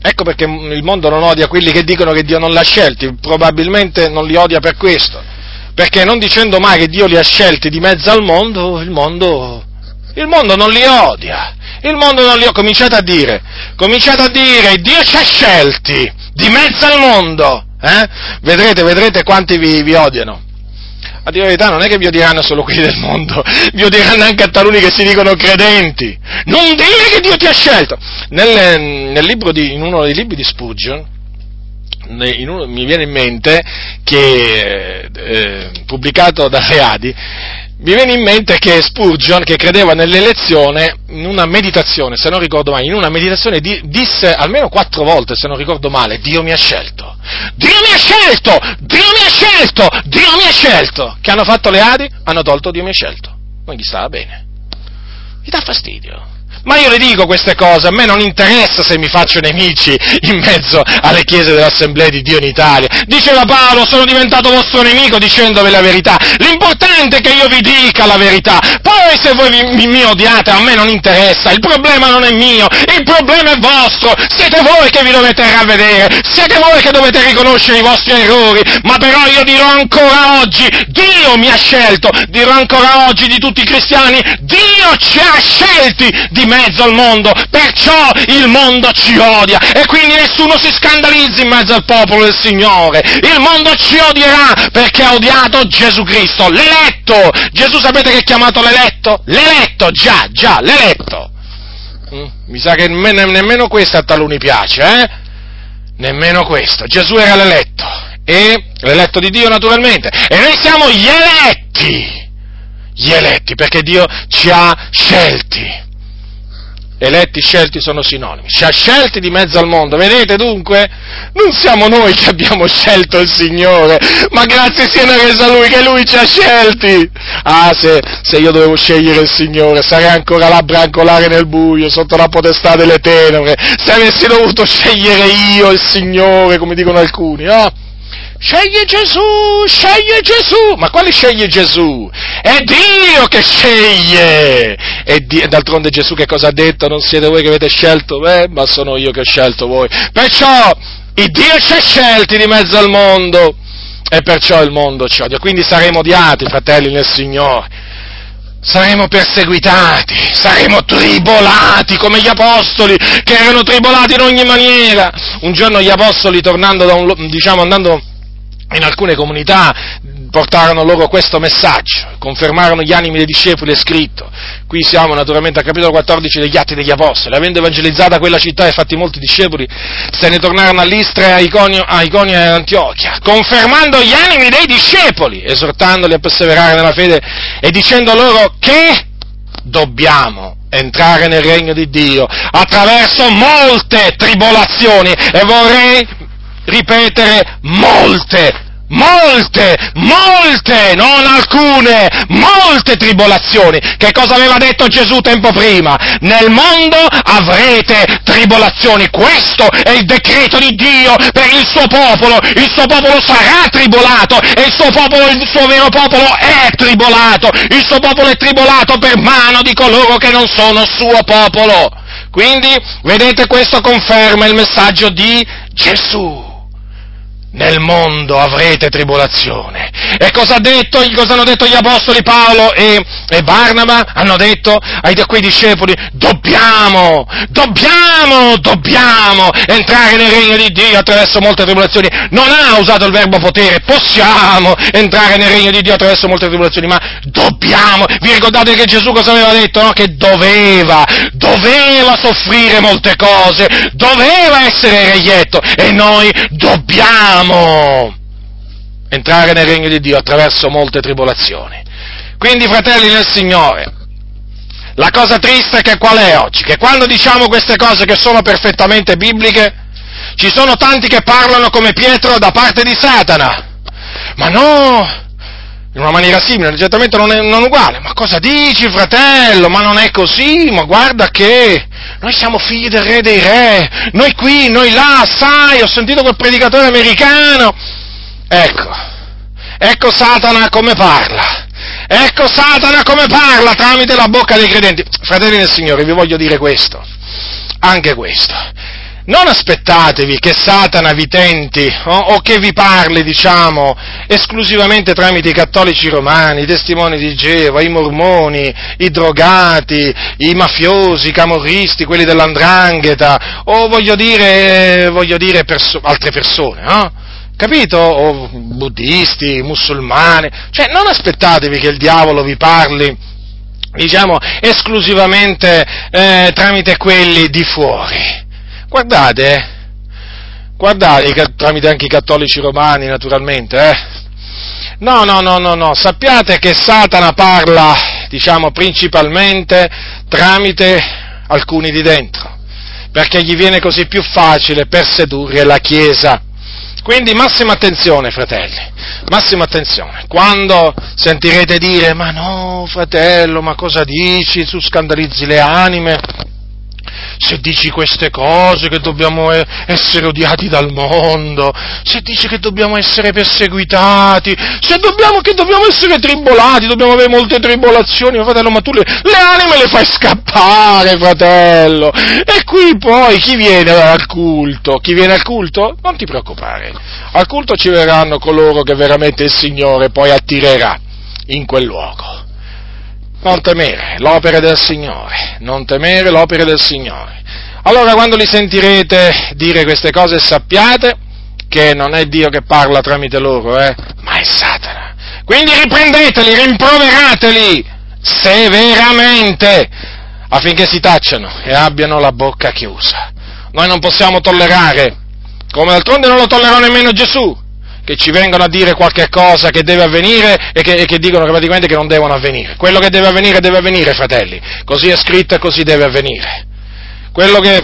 Speaker 1: Ecco perché il mondo non odia quelli che dicono che Dio non l'ha scelti, probabilmente non li odia per questo perché non dicendo mai che Dio li ha scelti di mezzo al mondo, il mondo, il mondo non li odia. Il mondo non li odia. Cominciate a dire, cominciate a dire, Dio ci ha scelti di mezzo al mondo. Eh? Vedrete, vedrete quanti vi, vi odiano. A dire la verità non è che vi odieranno solo quelli del mondo, vi odieranno anche a taluni che si dicono credenti. Non dire che Dio ti ha scelto. Nel, nel di, in uno dei libri di Spurgeon, uno, mi viene in mente che, eh, pubblicato da Readi, mi viene in mente che Spurgeon, che credeva nell'elezione, in una meditazione, se non ricordo male, in una meditazione di, disse almeno quattro volte, se non ricordo male, Dio mi ha scelto, Dio mi ha scelto, Dio mi ha scelto, Dio mi ha scelto. Che hanno fatto le Adi? Hanno tolto Dio mi ha scelto. Non gli stava bene. Mi dà fastidio. Ma io le dico queste cose, a me non interessa se mi faccio nemici in mezzo alle chiese dell'Assemblea di Dio in Italia. Diceva Paolo, sono diventato vostro nemico dicendovi la verità. L'importante è che io vi dica la verità. Poi se voi mi, mi odiate, a me non interessa. Il problema non è mio, il problema è vostro. Siete voi che vi dovete ravvedere, siete voi che dovete riconoscere i vostri errori. Ma però io dirò ancora oggi, Dio mi ha scelto, dirò ancora oggi di tutti i cristiani, Dio ci ha scelti di mezzo al mondo, perciò il mondo ci odia e quindi nessuno si scandalizzi in mezzo al popolo del Signore. Il mondo ci odierà perché ha odiato Gesù Cristo, l'eletto. Gesù sapete che è chiamato l'eletto? L'eletto, già, già, l'eletto. Mm? Mi sa che nemmeno, questo a taluni piace, eh? Nemmeno questo. Gesù era l'eletto e l'eletto di Dio naturalmente e noi siamo gli eletti. Gli eletti perché Dio ci ha scelti eletti, scelti sono sinonimi. Ci ha scelti di mezzo al mondo. Vedete dunque? Non siamo noi che abbiamo scelto il Signore, ma grazie siano resa a Lui che Lui ci ha scelti. Ah, se, se io dovevo scegliere il Signore, sarei ancora là a brancolare nel buio, sotto la potestà delle tenebre. Se avessi dovuto scegliere io il Signore, come dicono alcuni, no? Sceglie Gesù, sceglie Gesù. Ma quale sceglie Gesù? È Dio che sceglie. E d'altronde Gesù che cosa ha detto? Non siete voi che avete scelto me, ma sono io che ho scelto voi. Perciò il Dio ci ha scelti di mezzo al mondo e perciò il mondo ci odia. Quindi saremo odiati, fratelli nel Signore. Saremo perseguitati, saremo tribolati come gli apostoli che erano tribolati in ogni maniera. Un giorno gli apostoli tornando da un, diciamo andando in alcune comunità portarono loro questo messaggio, confermarono gli animi dei discepoli, è scritto. Qui siamo naturalmente al capitolo 14 degli Atti degli Apostoli. Avendo evangelizzata quella città e fatti molti discepoli, se ne tornarono all'Istra, a Iconio, a Iconio e ad Antiochia, confermando gli animi dei discepoli, esortandoli a perseverare nella fede e dicendo loro che dobbiamo entrare nel regno di Dio attraverso molte tribolazioni e vorrei ripetere molte, molte, molte, non alcune, molte tribolazioni. Che cosa aveva detto Gesù tempo prima? Nel mondo avrete tribolazioni. Questo è il decreto di Dio per il suo popolo. Il suo popolo sarà tribolato e il suo popolo, il suo vero popolo è tribolato. Il suo popolo è tribolato per mano di coloro che non sono suo popolo. Quindi, vedete, questo conferma il messaggio di Gesù nel mondo avrete tribolazione. E cosa, detto, cosa hanno detto gli apostoli Paolo e, e Barnaba? Hanno detto ai, quei discepoli, dobbiamo, dobbiamo, dobbiamo entrare nel regno di Dio attraverso molte tribolazioni. Non ha usato il verbo potere, possiamo entrare nel regno di Dio attraverso molte tribolazioni, ma dobbiamo. Vi ricordate che Gesù cosa aveva detto? No? Che doveva, doveva soffrire molte cose, doveva essere reietto e noi dobbiamo dobbiamo entrare nel regno di Dio attraverso molte tribolazioni. Quindi, fratelli nel Signore, la cosa triste che qual è oggi? Che quando diciamo queste cose che sono perfettamente bibliche, ci sono tanti che parlano come Pietro da parte di Satana. Ma no, in una maniera simile, certamente non, è, non uguale. Ma cosa dici, fratello? Ma non è così, ma guarda che noi siamo figli del re dei re, noi qui, noi là, sai, ho sentito quel predicatore americano. Ecco, ecco Satana come parla. Ecco Satana come parla tramite la bocca dei credenti. Fratelli del Signore, vi voglio dire questo, anche questo non aspettatevi che Satana vi tenti o, o che vi parli, diciamo, esclusivamente tramite i cattolici romani, i testimoni di Geova, i mormoni, i drogati, i mafiosi, i camorristi, quelli dell'andrangheta, o voglio dire, voglio dire perso- altre persone, no? Capito? O buddisti, musulmani. Cioè, non aspettatevi che il diavolo vi parli, diciamo, esclusivamente eh, tramite quelli di fuori Guardate, eh, guardate, tramite anche i cattolici romani naturalmente, eh. No, no, no, no, no, sappiate che Satana parla, diciamo, principalmente tramite alcuni di dentro, perché gli viene così più facile per sedurre la Chiesa. Quindi massima attenzione, fratelli, massima attenzione. Quando sentirete dire, ma no, fratello, ma cosa dici, tu scandalizzi le anime, se dici queste cose che dobbiamo essere odiati dal mondo, se dici che dobbiamo essere perseguitati, se dobbiamo, che dobbiamo essere tribolati, dobbiamo avere molte tribolazioni, fratello, ma tu le, le anime le fai scappare, fratello. E qui poi chi viene al culto? Chi viene al culto? Non ti preoccupare. Al culto ci verranno coloro che veramente il Signore poi attirerà in quel luogo. Non temere l'opera del Signore, non temere l'opera del Signore. Allora quando li sentirete dire queste cose sappiate che non è Dio che parla tramite loro, eh, ma è Satana. Quindi riprendeteli, rimproverateli severamente affinché si tacciano e abbiano la bocca chiusa. Noi non possiamo tollerare, come d'altronde non lo tollerò nemmeno Gesù, che ci vengono a dire qualche cosa che deve avvenire e che, e che dicono che praticamente che non devono avvenire. Quello che deve avvenire deve avvenire, fratelli. Così è scritto e così deve avvenire. Quello che,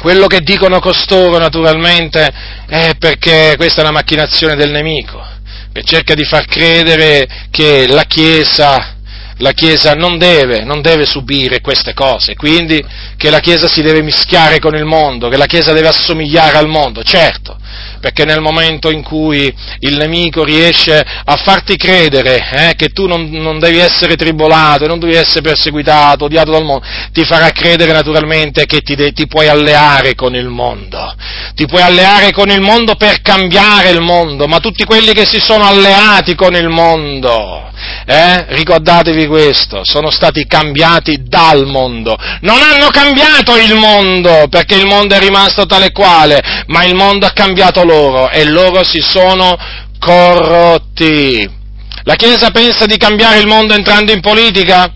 Speaker 1: quello che dicono costoro, naturalmente, è perché questa è una macchinazione del nemico, che cerca di far credere che la Chiesa la Chiesa non deve, non deve, subire queste cose, quindi che la Chiesa si deve mischiare con il mondo, che la Chiesa deve assomigliare al mondo, certo, perché nel momento in cui il nemico riesce a farti credere eh, che tu non, non, devi essere tribolato, non devi essere perseguitato, odiato dal mondo, ti farà credere naturalmente che ti, ti puoi alleare con il mondo, ti puoi alleare con il mondo per cambiare il mondo, ma tutti quelli che si sono alleati con il mondo, eh, ricordatevi questo, sono stati cambiati dal mondo, non hanno cambiato il mondo perché il mondo è rimasto tale quale, ma il mondo ha cambiato loro e loro si sono corrotti. La Chiesa pensa di cambiare il mondo entrando in politica?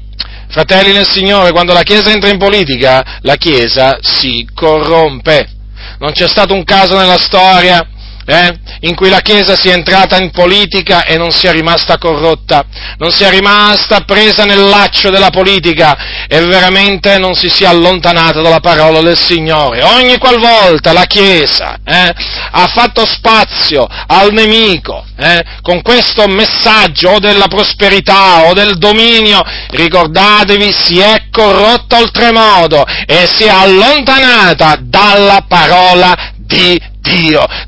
Speaker 1: Fratelli nel Signore, quando la Chiesa entra in politica, la Chiesa si corrompe. Non c'è stato un caso nella storia eh, in cui la Chiesa sia entrata in politica e non sia rimasta corrotta, non sia rimasta presa nel laccio della politica e veramente non si sia allontanata dalla parola del Signore. Ogni qualvolta la Chiesa eh, ha fatto spazio al nemico eh, con questo messaggio o della prosperità o del dominio, ricordatevi, si è corrotta oltremodo e si è allontanata dalla parola di Dio,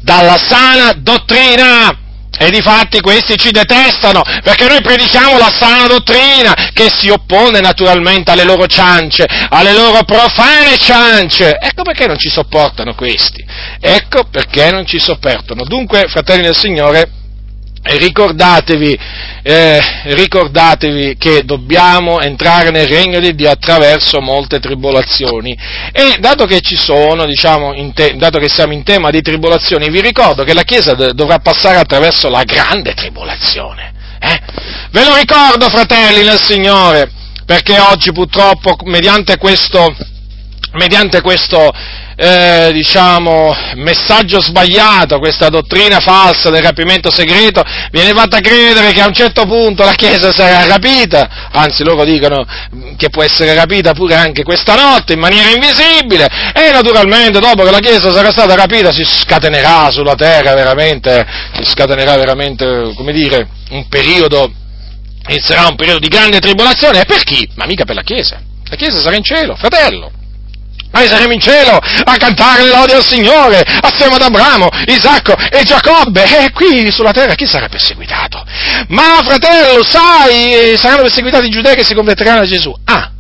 Speaker 1: dalla sana dottrina. E difatti questi ci detestano perché noi predichiamo la sana dottrina che si oppone naturalmente alle loro ciance, alle loro profane ciance. Ecco perché non ci sopportano questi. Ecco perché non ci sopportano. Dunque, fratelli del Signore, ricordatevi, eh, ricordatevi che dobbiamo entrare nel regno di Dio attraverso molte tribolazioni e dato che ci sono, diciamo, te- dato che siamo in tema di tribolazioni, vi ricordo che la Chiesa d- dovrà passare attraverso la grande tribolazione. Eh? Ve lo ricordo, fratelli nel Signore, perché oggi purtroppo mediante questo, mediante questo eh, diciamo, messaggio sbagliato, questa dottrina falsa del rapimento segreto, viene fatta credere che a un certo punto la Chiesa sarà rapita, anzi loro dicono che può essere rapita pure anche questa notte in maniera invisibile, e naturalmente dopo che la Chiesa sarà stata rapita si scatenerà sulla terra veramente, si scatenerà veramente, come dire, un periodo, inizierà un periodo di grande tribolazione, e per chi? Ma mica per la Chiesa. La Chiesa sarà in cielo, fratello. Noi saremo in cielo a cantare le al Signore, assieme ad Abramo, Isacco e Giacobbe. E qui sulla terra chi sarà perseguitato? Ma fratello, sai, saranno perseguitati i giudei che si convertiranno a Gesù. Ah,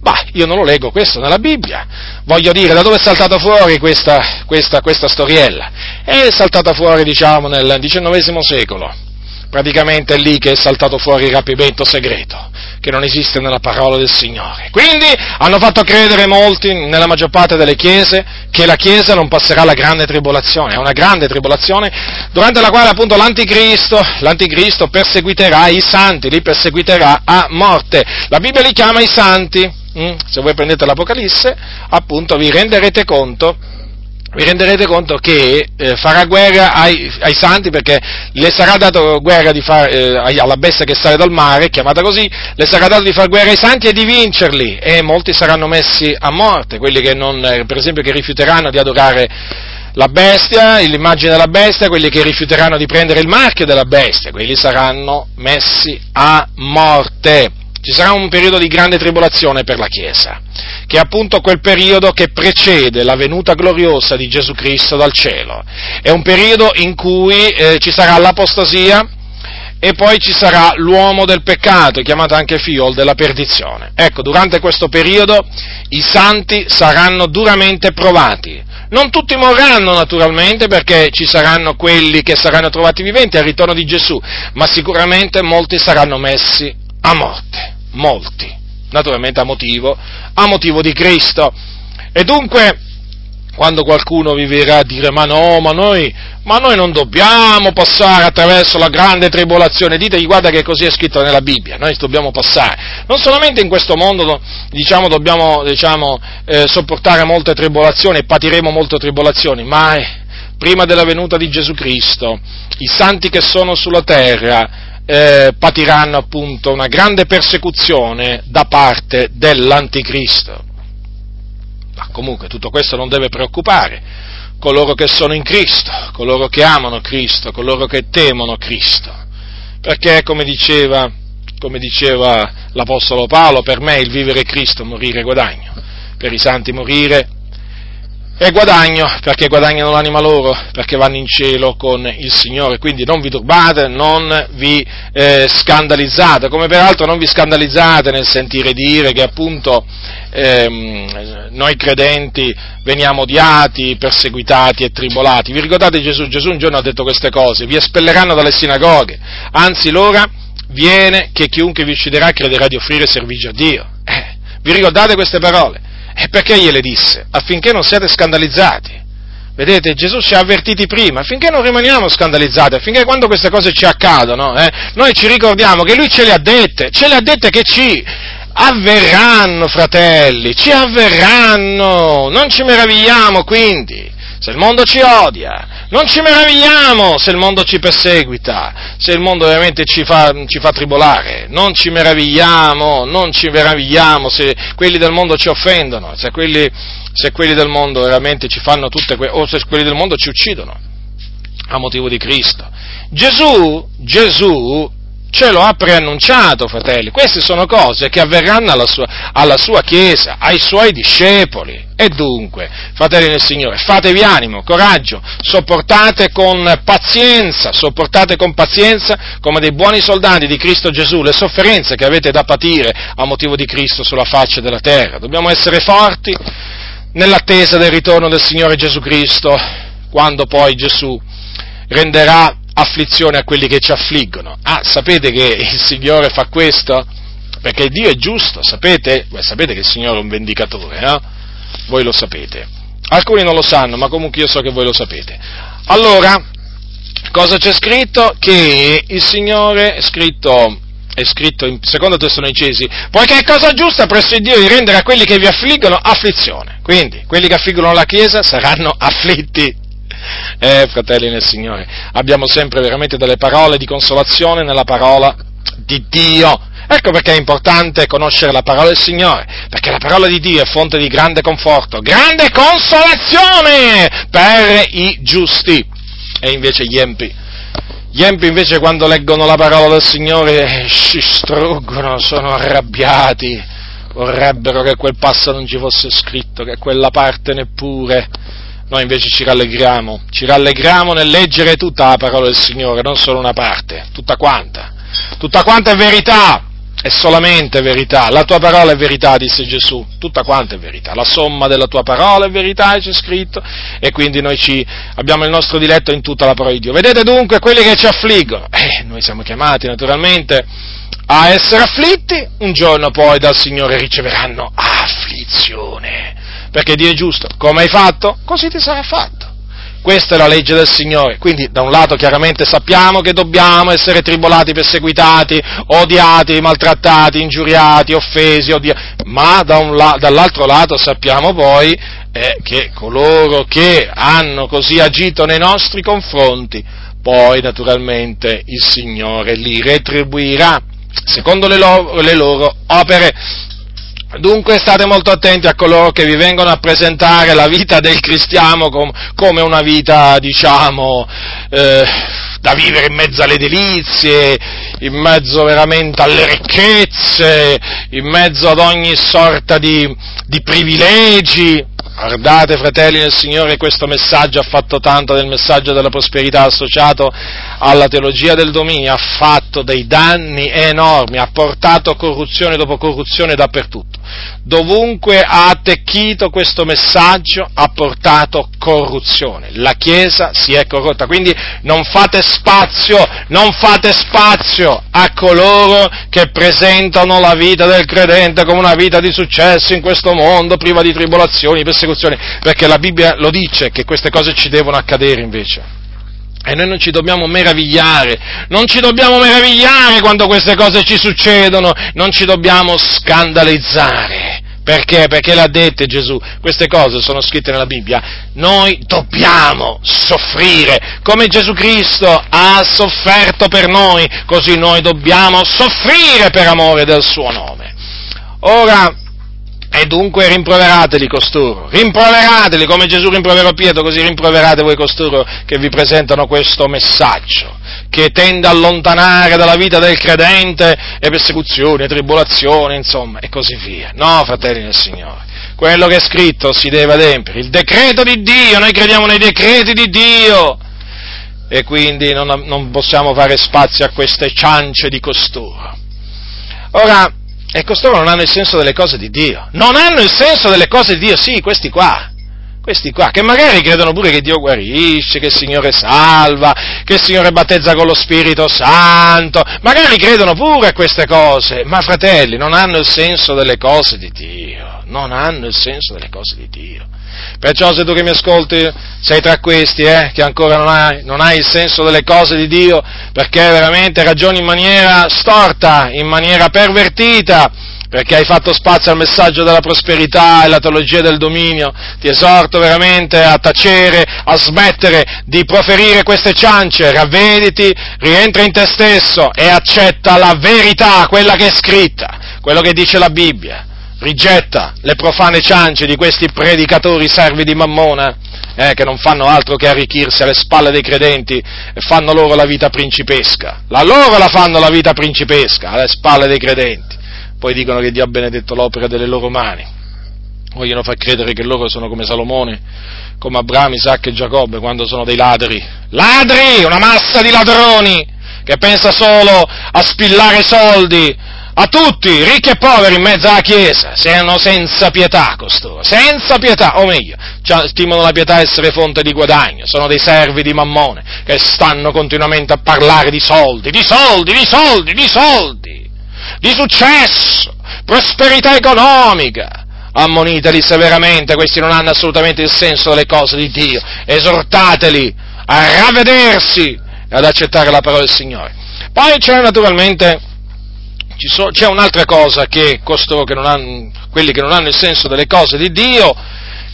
Speaker 1: Bah, io non lo leggo questo nella Bibbia. Voglio dire, da dove è saltata fuori questa, questa, questa storiella? È saltata fuori, diciamo, nel XIX secolo praticamente è lì che è saltato fuori il rapimento segreto, che non esiste nella parola del Signore. Quindi hanno fatto credere molti, nella maggior parte delle chiese, che la Chiesa non passerà la grande tribolazione, è una grande tribolazione, durante la quale appunto l'anticristo, l'anticristo perseguiterà i santi, li perseguiterà a morte. La Bibbia li chiama i santi. Mm? Se voi prendete l'Apocalisse, appunto vi renderete conto vi renderete conto che eh, farà guerra ai, ai, santi perché le sarà dato guerra far, eh, alla bestia che sale dal mare, chiamata così, le sarà dato di fare guerra ai santi e di vincerli e molti saranno messi a morte, quelli che non, eh, per esempio che rifiuteranno di adorare la bestia, l'immagine della bestia, quelli che rifiuteranno di prendere il marchio della bestia, quelli saranno messi a morte. Ci sarà un periodo di grande tribolazione per la Chiesa, che è appunto quel periodo che precede la venuta gloriosa di Gesù Cristo dal cielo. È un periodo in cui eh, ci sarà l'apostasia e poi ci sarà l'uomo del peccato, chiamato anche fiol della perdizione. Ecco, durante questo periodo i santi saranno duramente provati. Non tutti morranno naturalmente perché ci saranno quelli che saranno trovati viventi al ritorno di Gesù, ma sicuramente molti saranno messi a morte, molti, naturalmente a motivo, a motivo di Cristo. E dunque, quando qualcuno vi verrà a dire ma no, ma noi, ma noi non dobbiamo passare attraverso la grande tribolazione, ditegli guarda che così è scritto nella Bibbia, noi dobbiamo passare. Non solamente in questo mondo diciamo, dobbiamo diciamo, eh, sopportare molte tribolazioni e patiremo molte tribolazioni, ma prima della venuta di Gesù Cristo, i santi che sono sulla terra eh, patiranno appunto una grande persecuzione da parte dell'anticristo. Ma comunque tutto questo non deve preoccupare coloro che sono in Cristo, coloro che amano Cristo, coloro che temono Cristo. Perché come diceva, come diceva l'Apostolo Paolo, per me il vivere Cristo, morire guadagno, per i santi morire e guadagno, perché guadagnano l'anima loro, perché vanno in cielo con il Signore. Quindi non vi turbate, non vi eh, scandalizzate, come peraltro non vi scandalizzate nel sentire dire che appunto ehm, noi credenti veniamo odiati, perseguitati e tribolati. Vi ricordate Gesù? Gesù un giorno ha detto queste cose, vi espelleranno dalle sinagoghe, anzi l'ora viene che chiunque vi ucciderà crederà di offrire servizio a Dio. Eh, vi ricordate queste parole? E perché gliele disse? Affinché non siate scandalizzati. Vedete, Gesù ci ha avvertiti prima, affinché non rimaniamo scandalizzati, affinché quando queste cose ci accadono, eh, noi ci ricordiamo che Lui ce le ha dette, ce le ha dette che ci avverranno, fratelli, ci avverranno, non ci meravigliamo quindi se il mondo ci odia, non ci meravigliamo se il mondo ci perseguita, se il mondo veramente ci fa, ci fa tribolare, non ci meravigliamo, non ci meravigliamo se quelli del mondo ci offendono, se quelli, se quelli del mondo veramente ci fanno tutte quelle, o se quelli del mondo ci uccidono a motivo di Cristo. Gesù, Gesù ce lo ha preannunciato, fratelli. Queste sono cose che avverranno alla sua, alla sua Chiesa, ai suoi discepoli. E dunque, fratelli del Signore, fatevi animo, coraggio, sopportate con pazienza, sopportate con pazienza, come dei buoni soldati di Cristo Gesù, le sofferenze che avete da patire a motivo di Cristo sulla faccia della terra. Dobbiamo essere forti nell'attesa del ritorno del Signore Gesù Cristo, quando poi Gesù renderà afflizione a quelli che ci affliggono. Ah, sapete che il Signore fa questo? Perché Dio è giusto, sapete? Beh, sapete che il Signore è un vendicatore, no? Voi lo sapete. Alcuni non lo sanno, ma comunque io so che voi lo sapete. Allora, cosa c'è scritto? Che il Signore è scritto, è scritto in secondo Tessalonicesi, poiché è cosa giusta presso Dio di rendere a quelli che vi affliggono afflizione. Quindi, quelli che affliggono la Chiesa saranno afflitti. Eh, fratelli nel Signore, abbiamo sempre veramente delle parole di consolazione nella parola di Dio. Ecco perché è importante conoscere la parola del Signore, perché la parola di Dio è fonte di grande conforto, grande consolazione per i giusti. E invece gli empi, gli empi invece quando leggono la parola del Signore si struggono, sono arrabbiati, vorrebbero che quel passo non ci fosse scritto, che quella parte neppure. Noi invece ci rallegriamo, ci rallegriamo nel leggere tutta la parola del Signore, non solo una parte, tutta quanta. Tutta quanta è verità, è solamente verità. La tua parola è verità, disse Gesù, tutta quanta è verità. La somma della tua parola è verità, c'è scritto, e quindi noi ci, abbiamo il nostro diletto in tutta la parola di Dio. Vedete dunque quelli che ci affliggono. Eh, noi siamo chiamati naturalmente a essere afflitti, un giorno poi dal Signore riceveranno afflizione perché Dio è giusto. Come hai fatto? Così ti sarà fatto. Questa è la legge del Signore. Quindi, da un lato, chiaramente sappiamo che dobbiamo essere tribolati, perseguitati, odiati, maltrattati, ingiuriati, offesi, odi- ma da la- dall'altro lato sappiamo poi eh, che coloro che hanno così agito nei nostri confronti, poi naturalmente il Signore li retribuirà secondo le loro, le loro opere. Dunque state molto attenti a coloro che vi vengono a presentare la vita del cristiano com- come una vita, diciamo, eh, da vivere in mezzo alle delizie, in mezzo veramente alle ricchezze, in mezzo ad ogni sorta di, di privilegi. Guardate, fratelli del Signore, questo messaggio ha fatto tanto del messaggio della prosperità associato alla teologia del dominio, ha fatto dei danni enormi, ha portato corruzione dopo corruzione dappertutto. Dovunque ha attecchito questo messaggio ha portato corruzione. La Chiesa si è corrotta, quindi non fate spazio, non fate spazio a coloro che presentano la vita del credente come una vita di successo in questo mondo, priva di tribolazioni, persecuzioni, perché la Bibbia lo dice che queste cose ci devono accadere invece. E noi non ci dobbiamo meravigliare, non ci dobbiamo meravigliare quando queste cose ci succedono, non ci dobbiamo scandalizzare. Perché? Perché l'ha dette Gesù, queste cose sono scritte nella Bibbia, noi dobbiamo soffrire, come Gesù Cristo ha sofferto per noi, così noi dobbiamo soffrire per amore del suo nome. Ora, e dunque rimproverateli costoro, rimproverateli come Gesù rimproverò Pietro, così rimproverate voi costoro che vi presentano questo messaggio, che tende a allontanare dalla vita del credente e persecuzioni, e tribolazioni, insomma, e così via. No, fratelli del Signore, quello che è scritto si deve adempiere, il decreto di Dio, noi crediamo nei decreti di Dio, e quindi non, non possiamo fare spazio a queste ciance di costoro. Ora, e costoro non hanno il senso delle cose di Dio. Non hanno il senso delle cose di Dio, sì, questi qua. Questi qua, che magari credono pure che Dio guarisce, che il Signore salva, che il Signore battezza con lo Spirito Santo, magari credono pure a queste cose, ma fratelli, non hanno il senso delle cose di Dio, non hanno il senso delle cose di Dio. Perciò se tu che mi ascolti sei tra questi, eh, che ancora non hai, non hai il senso delle cose di Dio, perché veramente ragioni in maniera storta, in maniera pervertita, perché hai fatto spazio al messaggio della prosperità e alla teologia del dominio, ti esorto veramente a tacere, a smettere di proferire queste ciance, ravvediti, rientra in te stesso e accetta la verità, quella che è scritta, quello che dice la Bibbia rigetta le profane ciance di questi predicatori servi di Mammona, eh, che non fanno altro che arricchirsi alle spalle dei credenti e fanno loro la vita principesca. La loro la fanno la vita principesca, alle spalle dei credenti. Poi dicono che Dio ha benedetto l'opera delle loro mani. Vogliono far credere che loro sono come Salomone, come Abramo, Isacco e Giacobbe, quando sono dei ladri. Ladri! Una massa di ladroni! Che pensa solo a spillare soldi, a tutti, ricchi e poveri in mezzo alla Chiesa, siano senza pietà costoro, senza pietà, o meglio, stimano la pietà essere fonte di guadagno, sono dei servi di Mammone che stanno continuamente a parlare di soldi, di soldi, di soldi, di soldi, di successo, prosperità economica. Ammoniteli severamente, questi non hanno assolutamente il senso delle cose di Dio, esortateli a ravvedersi ad accettare la parola del Signore. Poi c'è naturalmente so, c'è un'altra cosa che costoro che non hanno, quelli che non hanno il senso delle cose di Dio,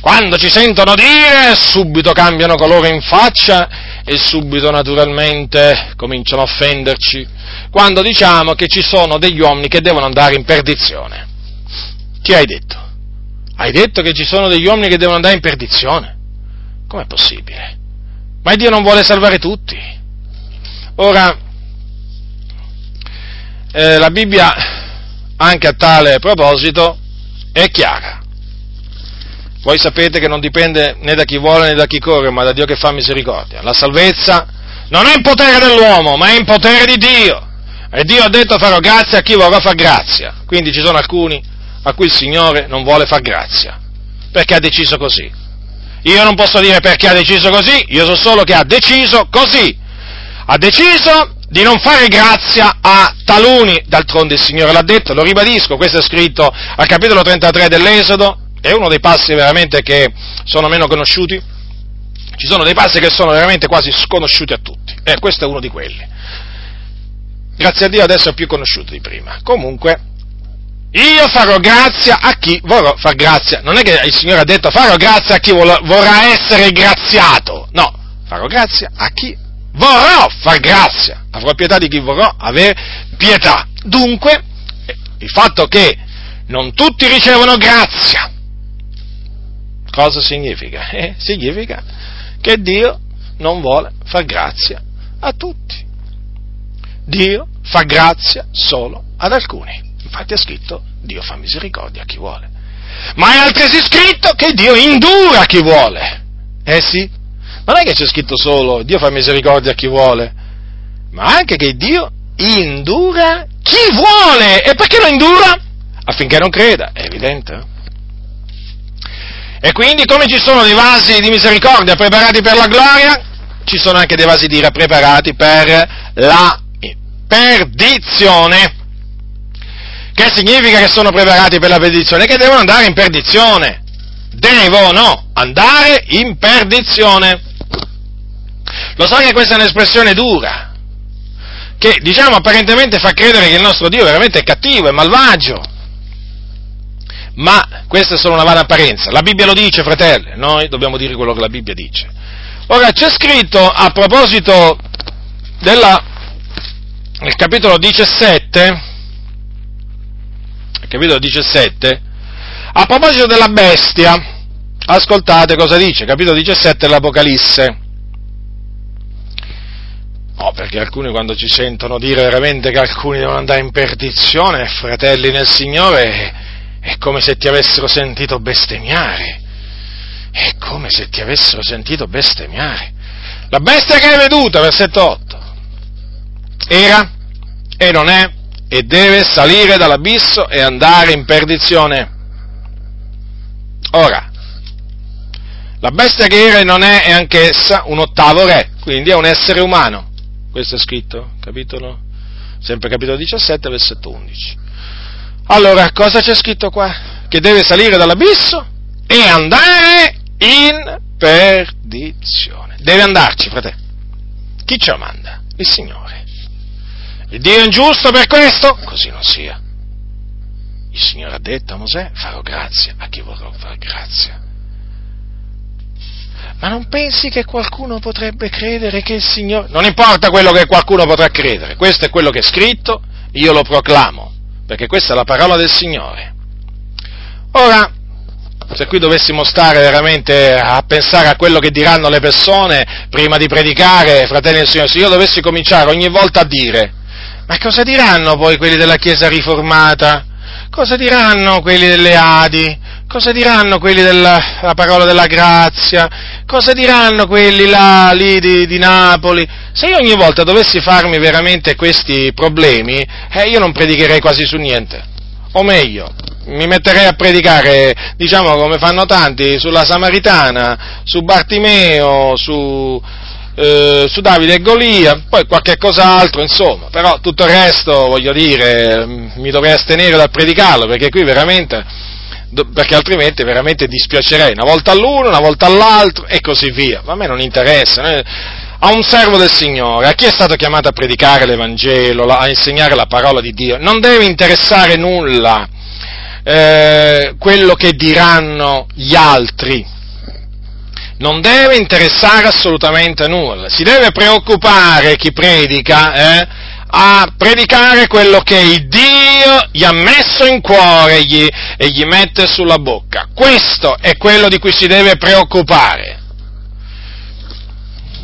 Speaker 1: quando ci sentono dire, subito cambiano colore in faccia e subito naturalmente cominciano a offenderci, quando diciamo che ci sono degli uomini che devono andare in perdizione. Chi hai detto? Hai detto che ci sono degli uomini che devono andare in perdizione? Com'è possibile? Ma Dio non vuole salvare tutti. Ora, eh, la Bibbia anche a tale proposito è chiara. Voi sapete che non dipende né da chi vuole né da chi corre, ma da Dio che fa misericordia. La salvezza non è in potere dell'uomo, ma è in potere di Dio. E Dio ha detto farò grazia a chi vorrà far grazia. Quindi ci sono alcuni a cui il Signore non vuole far grazia, perché ha deciso così. Io non posso dire perché ha deciso così, io so solo che ha deciso così. Ha deciso di non fare grazia a taluni, d'altronde il Signore l'ha detto, lo ribadisco, questo è scritto al capitolo 33 dell'Esodo, è uno dei passi veramente che sono meno conosciuti, ci sono dei passi che sono veramente quasi sconosciuti a tutti, e eh, questo è uno di quelli. Grazie a Dio adesso è più conosciuto di prima. Comunque, io farò grazia a chi vorrò far grazia. Non è che il Signore ha detto farò grazia a chi vorrà essere graziato. No, farò grazia a chi vorrò far grazia avrò pietà di chi vorrò avere pietà. Dunque, il fatto che non tutti ricevono grazia, cosa significa? Eh, significa che Dio non vuole far grazia a tutti. Dio fa grazia solo ad alcuni. Infatti è scritto Dio fa misericordia a chi vuole. Ma è altresì scritto che Dio indura chi vuole. Eh sì? Non è che c'è scritto solo Dio fa misericordia a chi vuole, ma anche che Dio indura chi vuole. E perché lo indura? Affinché non creda, è evidente. E quindi come ci sono dei vasi di misericordia preparati per la gloria, ci sono anche dei vasi di ira preparati per la perdizione. Che significa che sono preparati per la perdizione? Che devono andare in perdizione. Devono andare in perdizione. Lo so che questa è un'espressione dura, che diciamo apparentemente fa credere che il nostro Dio veramente è cattivo, è malvagio. Ma questa è solo una vana apparenza. La Bibbia lo dice, fratelli, noi dobbiamo dire quello che la Bibbia dice. Ora c'è scritto a proposito della, nel capitolo 17, capitolo 17, a proposito della bestia, ascoltate cosa dice, capitolo 17 dell'Apocalisse. No, perché alcuni quando ci sentono dire veramente che alcuni devono andare in perdizione, fratelli nel Signore, è come se ti avessero sentito bestemmiare. È come se ti avessero sentito bestemmiare. La bestia che hai veduta, versetto 8, era e non è e deve salire dall'abisso e andare in perdizione. Ora, la bestia che era e non è è anch'essa un ottavo re, quindi è un essere umano. Questo è scritto, capitolo, sempre capitolo 17, versetto 11. Allora, cosa c'è scritto qua? Che deve salire dall'abisso e andare in perdizione. Deve andarci, fratello. Chi ce lo manda? Il Signore. Il Dio è ingiusto per questo? Così non sia. Il Signore ha detto a Mosè, farò grazia a chi vorrò fare grazia. Ma non pensi che qualcuno potrebbe credere che il Signore... Non importa quello che qualcuno potrà credere, questo è quello che è scritto, io lo proclamo, perché questa è la parola del Signore. Ora, se qui dovessimo stare veramente a pensare a quello che diranno le persone prima di predicare, fratelli del Signore, se io dovessi cominciare ogni volta a dire, ma cosa diranno poi quelli della Chiesa riformata? Cosa diranno quelli delle Adi? Cosa diranno quelli della parola della grazia? Cosa diranno quelli là, lì di, di, Napoli? Se io ogni volta dovessi farmi veramente questi problemi, eh, io non predicherei quasi su niente. O meglio, mi metterei a predicare, diciamo come fanno tanti, sulla Samaritana, su Bartimeo, su, eh, su Davide e Golia, poi qualche cos'altro, insomma, però tutto il resto, voglio dire, mi dovrei astenere dal predicarlo, perché qui veramente, perché altrimenti veramente dispiacerei, una volta all'uno, una volta all'altro, e così via, ma a me non interessa, a un servo del Signore, a chi è stato chiamato a predicare l'Evangelo, a insegnare la parola di Dio, non deve interessare nulla eh, quello che diranno gli altri, non deve interessare assolutamente nulla, si deve preoccupare chi predica eh, a predicare quello che il Dio gli ha messo in cuore gli, e gli mette sulla bocca. Questo è quello di cui si deve preoccupare.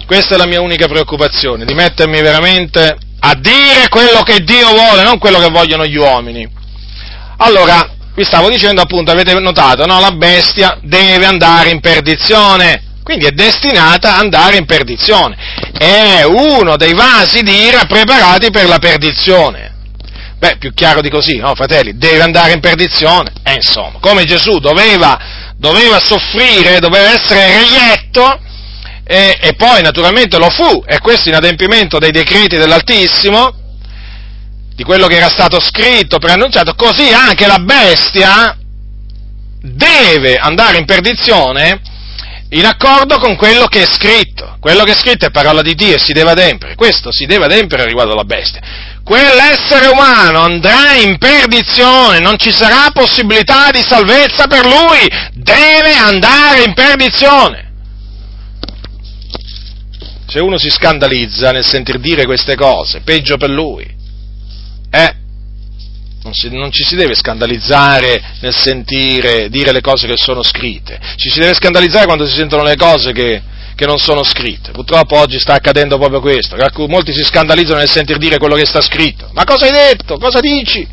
Speaker 1: Questa è la mia unica preoccupazione, di mettermi veramente a dire quello che Dio vuole, non quello che vogliono gli uomini. Allora, vi stavo dicendo appunto, avete notato, no? La bestia deve andare in perdizione, quindi è destinata ad andare in perdizione. È uno dei vasi di ira preparati per la perdizione. Beh, più chiaro di così, no, fratelli? Deve andare in perdizione. E insomma, come Gesù doveva, doveva soffrire, doveva essere reietto, e, e poi naturalmente lo fu, e questo in adempimento dei decreti dell'Altissimo, di quello che era stato scritto, preannunciato, così anche la bestia deve andare in perdizione in accordo con quello che è scritto. Quello che è scritto è parola di Dio e si deve adempiere. Questo si deve adempiere riguardo alla bestia. Quell'essere umano andrà in perdizione, non ci sarà possibilità di salvezza per lui, deve andare in perdizione. Se uno si scandalizza nel sentir dire queste cose, peggio per lui. Eh, non, si, non, ci si deve scandalizzare nel sentire dire le cose che sono scritte, ci si deve scandalizzare quando si sentono le cose che, che non sono scritte. Purtroppo oggi sta accadendo proprio questo, molti si scandalizzano nel sentir dire quello che sta scritto. Ma cosa hai detto? Cosa dici?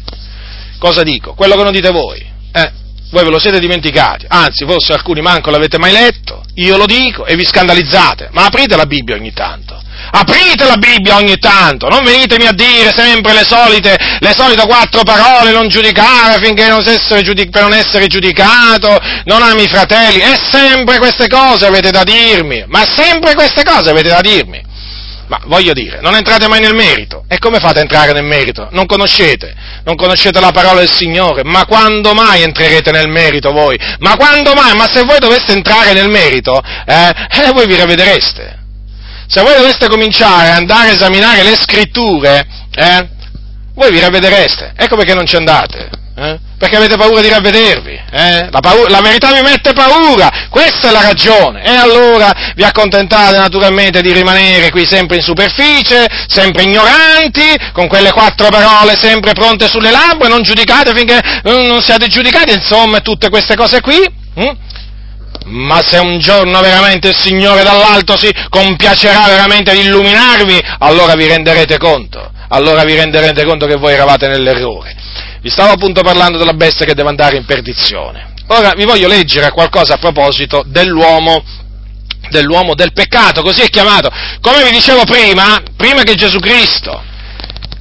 Speaker 1: Cosa dico? Quello che non dite voi. Eh, voi ve lo siete dimenticati, anzi forse alcuni manco l'avete mai letto, io lo dico e vi scandalizzate, ma aprite la Bibbia ogni tanto. Aprite la Bibbia ogni tanto, non venitemi a dire sempre le solite, le solite quattro parole, non giudicare finché non giudic- per non essere giudicato, non ami i fratelli, è sempre queste cose avete da dirmi, ma sempre queste cose avete da dirmi. Ma voglio dire, non entrate mai nel merito. E come fate a entrare nel merito? Non conoscete, non conoscete la parola del Signore. Ma quando mai entrerete nel merito voi? Ma quando mai? Ma se voi doveste entrare nel merito, eh, eh voi vi ravvedereste se voi doveste cominciare ad andare a esaminare le scritture, eh, voi vi ravvedereste. Ecco perché non ci andate. Eh? Perché avete paura di ravvedervi. Eh? La, paura, la, verità vi mette paura. Questa è la ragione. E allora vi accontentate naturalmente di rimanere qui sempre in superficie, sempre ignoranti, con quelle quattro parole sempre pronte sulle labbra, non giudicate finché non siate giudicati, insomma, tutte queste cose qui. Hm? ma se un giorno veramente il Signore dall'alto si compiacerà veramente di illuminarvi, allora vi renderete conto, allora vi renderete conto che voi eravate nell'errore. Vi stavo appunto parlando della bestia che deve andare in perdizione. Ora vi voglio leggere qualcosa a proposito dell'uomo, dell'uomo del peccato, così è chiamato. Come vi dicevo prima, prima che Gesù Cristo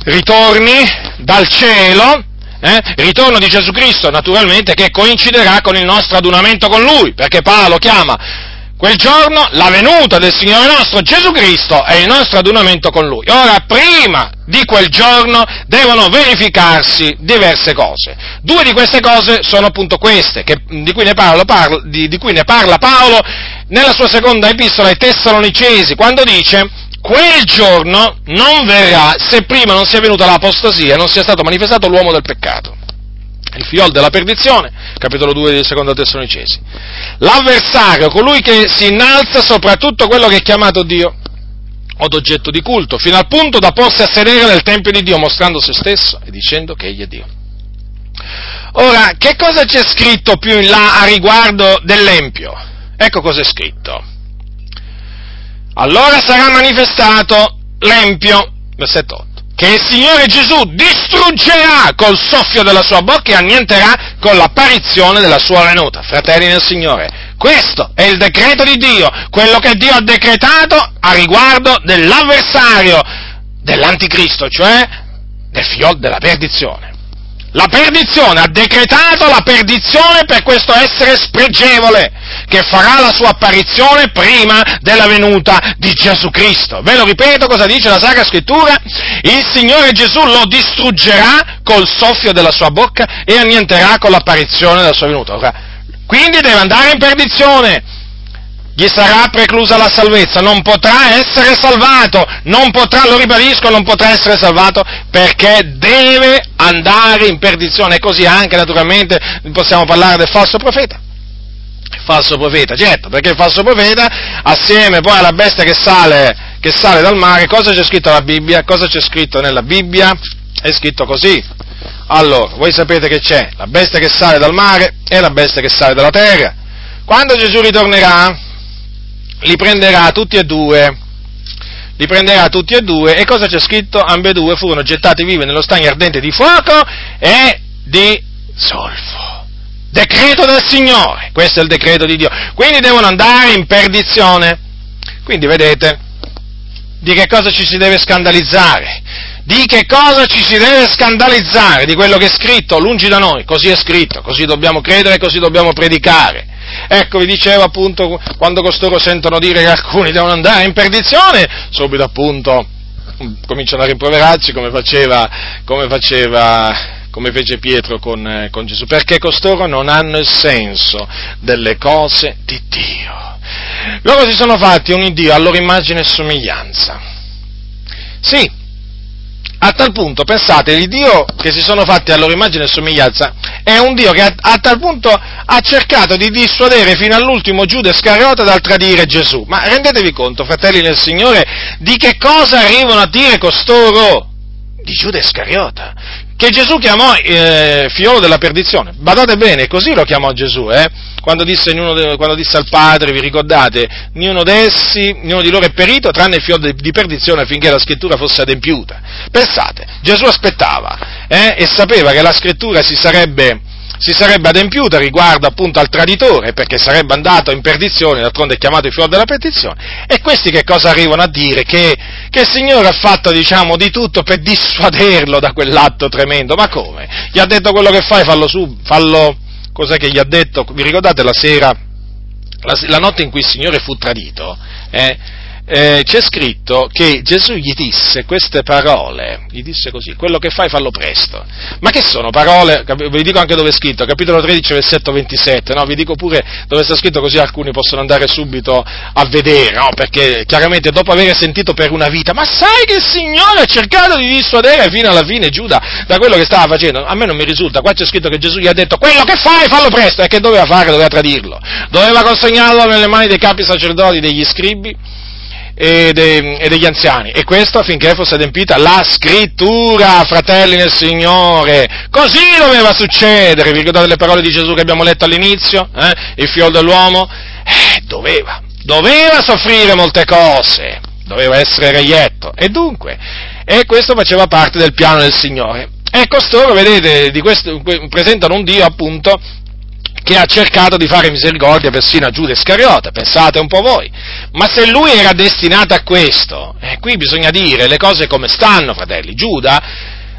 Speaker 1: ritorni dal cielo, eh, ritorno di Gesù Cristo, naturalmente, che coinciderà con il nostro adunamento con Lui, perché Paolo chiama quel giorno la venuta del Signore nostro Gesù Cristo e il nostro adunamento con Lui. Ora, prima di quel giorno devono verificarsi diverse cose. Due di queste cose sono appunto queste, che, di, cui Paolo, parla, di, di cui ne parla Paolo nella sua seconda epistola ai Tessalonicesi, quando dice quel giorno non verrà se prima non sia venuta l'apostasia non sia stato manifestato l'uomo del peccato. Il fiol della perdizione, capitolo 2 di seconda Tessalonicesi. L'avversario, colui che si innalza sopra tutto quello che è chiamato Dio, o d'oggetto di culto, fino al punto da porsi a sedere nel Tempio di Dio, mostrando se stesso e dicendo che egli è Dio. Ora, che cosa c'è scritto più in là a riguardo dell'Empio? Ecco cosa è scritto. Allora sarà manifestato l'Empio, versetto 8, che il Signore Gesù distruggerà col soffio della sua bocca e annienterà con l'apparizione della sua venuta. Fratelli nel Signore, questo è il decreto di Dio, quello che Dio ha decretato a riguardo dell'avversario dell'anticristo, cioè del fiol della perdizione. La perdizione, ha decretato la perdizione per questo essere spregevole, che farà la sua apparizione prima della venuta di Gesù Cristo. Ve lo ripeto cosa dice la Sacra Scrittura? Il Signore Gesù lo distruggerà col soffio della sua bocca e annienterà con l'apparizione della sua venuta. Ora, quindi deve andare in perdizione gli sarà preclusa la salvezza, non potrà essere salvato, non potrà, lo ribadisco, non potrà essere salvato perché deve andare in perdizione. E così anche naturalmente possiamo parlare del falso profeta. Falso profeta, certo, perché il falso profeta, assieme poi alla bestia che sale, che sale dal mare, cosa c'è scritto nella Bibbia? Cosa c'è scritto nella Bibbia? È scritto così. Allora, voi sapete che c'è la bestia che sale dal mare e la bestia che sale dalla terra. Quando Gesù ritornerà, li prenderà tutti e due, li prenderà tutti e due, e cosa c'è scritto? Ambedue furono gettati vivi nello stagno ardente di fuoco e di solfo. Decreto del Signore, questo è il decreto di Dio. Quindi devono andare in perdizione. Quindi vedete, di che cosa ci si deve scandalizzare? Di che cosa ci si deve scandalizzare? Di quello che è scritto, lungi da noi, così è scritto, così dobbiamo credere, così dobbiamo predicare. Ecco, vi dicevo appunto, quando costoro sentono dire che alcuni devono andare in perdizione, subito appunto cominciano a rimproverarci come faceva, come faceva come fece Pietro con, con, Gesù, perché costoro non hanno il senso delle cose di Dio. Loro si sono fatti un Dio a loro immagine e somiglianza. Sì, a tal punto, pensate, il Dio che si sono fatti a loro immagine e somiglianza è un Dio che a, a tal punto ha cercato di dissuadere fino all'ultimo Giuda Iscariota dal tradire Gesù. Ma rendetevi conto, fratelli del Signore, di che cosa arrivano a dire costoro? Di Giuda Iscariota, che Gesù chiamò eh, figliolo della perdizione. Badate bene, così lo chiamò Gesù, eh? quando, disse, quando disse, al Padre, vi ricordate, niuno di loro è perito, tranne il figlio di perdizione affinché la scrittura fosse adempiuta. Pensate, Gesù aspettava eh? e sapeva che la scrittura si sarebbe si sarebbe adempiuta riguardo appunto al traditore, perché sarebbe andato in perdizione, d'altronde è chiamato il figlio della perdizione, e questi che cosa arrivano a dire? Che, che, il Signore ha fatto, diciamo, di tutto per dissuaderlo da quell'atto tremendo, ma come? Gli ha detto quello che fai, fallo su, fallo, cos'è che gli ha detto? Vi ricordate la sera, la, la notte in cui il Signore fu tradito? Eh? Eh, c'è scritto che Gesù gli disse queste parole, gli disse così, quello che fai fallo presto. Ma che sono parole, vi dico anche dove è scritto, capitolo 13, versetto 27, no? vi dico pure dove sta scritto così alcuni possono andare subito a vedere, no? perché chiaramente dopo aver sentito per una vita, ma sai che il Signore ha cercato di dissuadere fino alla fine Giuda da quello che stava facendo? A me non mi risulta, qua c'è scritto che Gesù gli ha detto quello che fai fallo presto, e che doveva fare? Doveva tradirlo, doveva consegnarlo nelle mani dei capi sacerdoti, degli scribi, e, de, e, degli anziani. E questo affinché fosse adempita la scrittura, fratelli nel Signore. Così doveva succedere. Vi ricordate le parole di Gesù che abbiamo letto all'inizio? Eh? Il figlio dell'uomo? Eh, doveva, doveva soffrire molte cose, doveva essere reietto. E dunque, e questo faceva parte del piano del Signore. E costoro, vedete, questo, presentano un Dio appunto che ha cercato di fare misericordia persino a Giuda Iscariota, pensate un po' voi. Ma se lui era destinato a questo, eh, qui bisogna dire le cose come stanno, fratelli. Giuda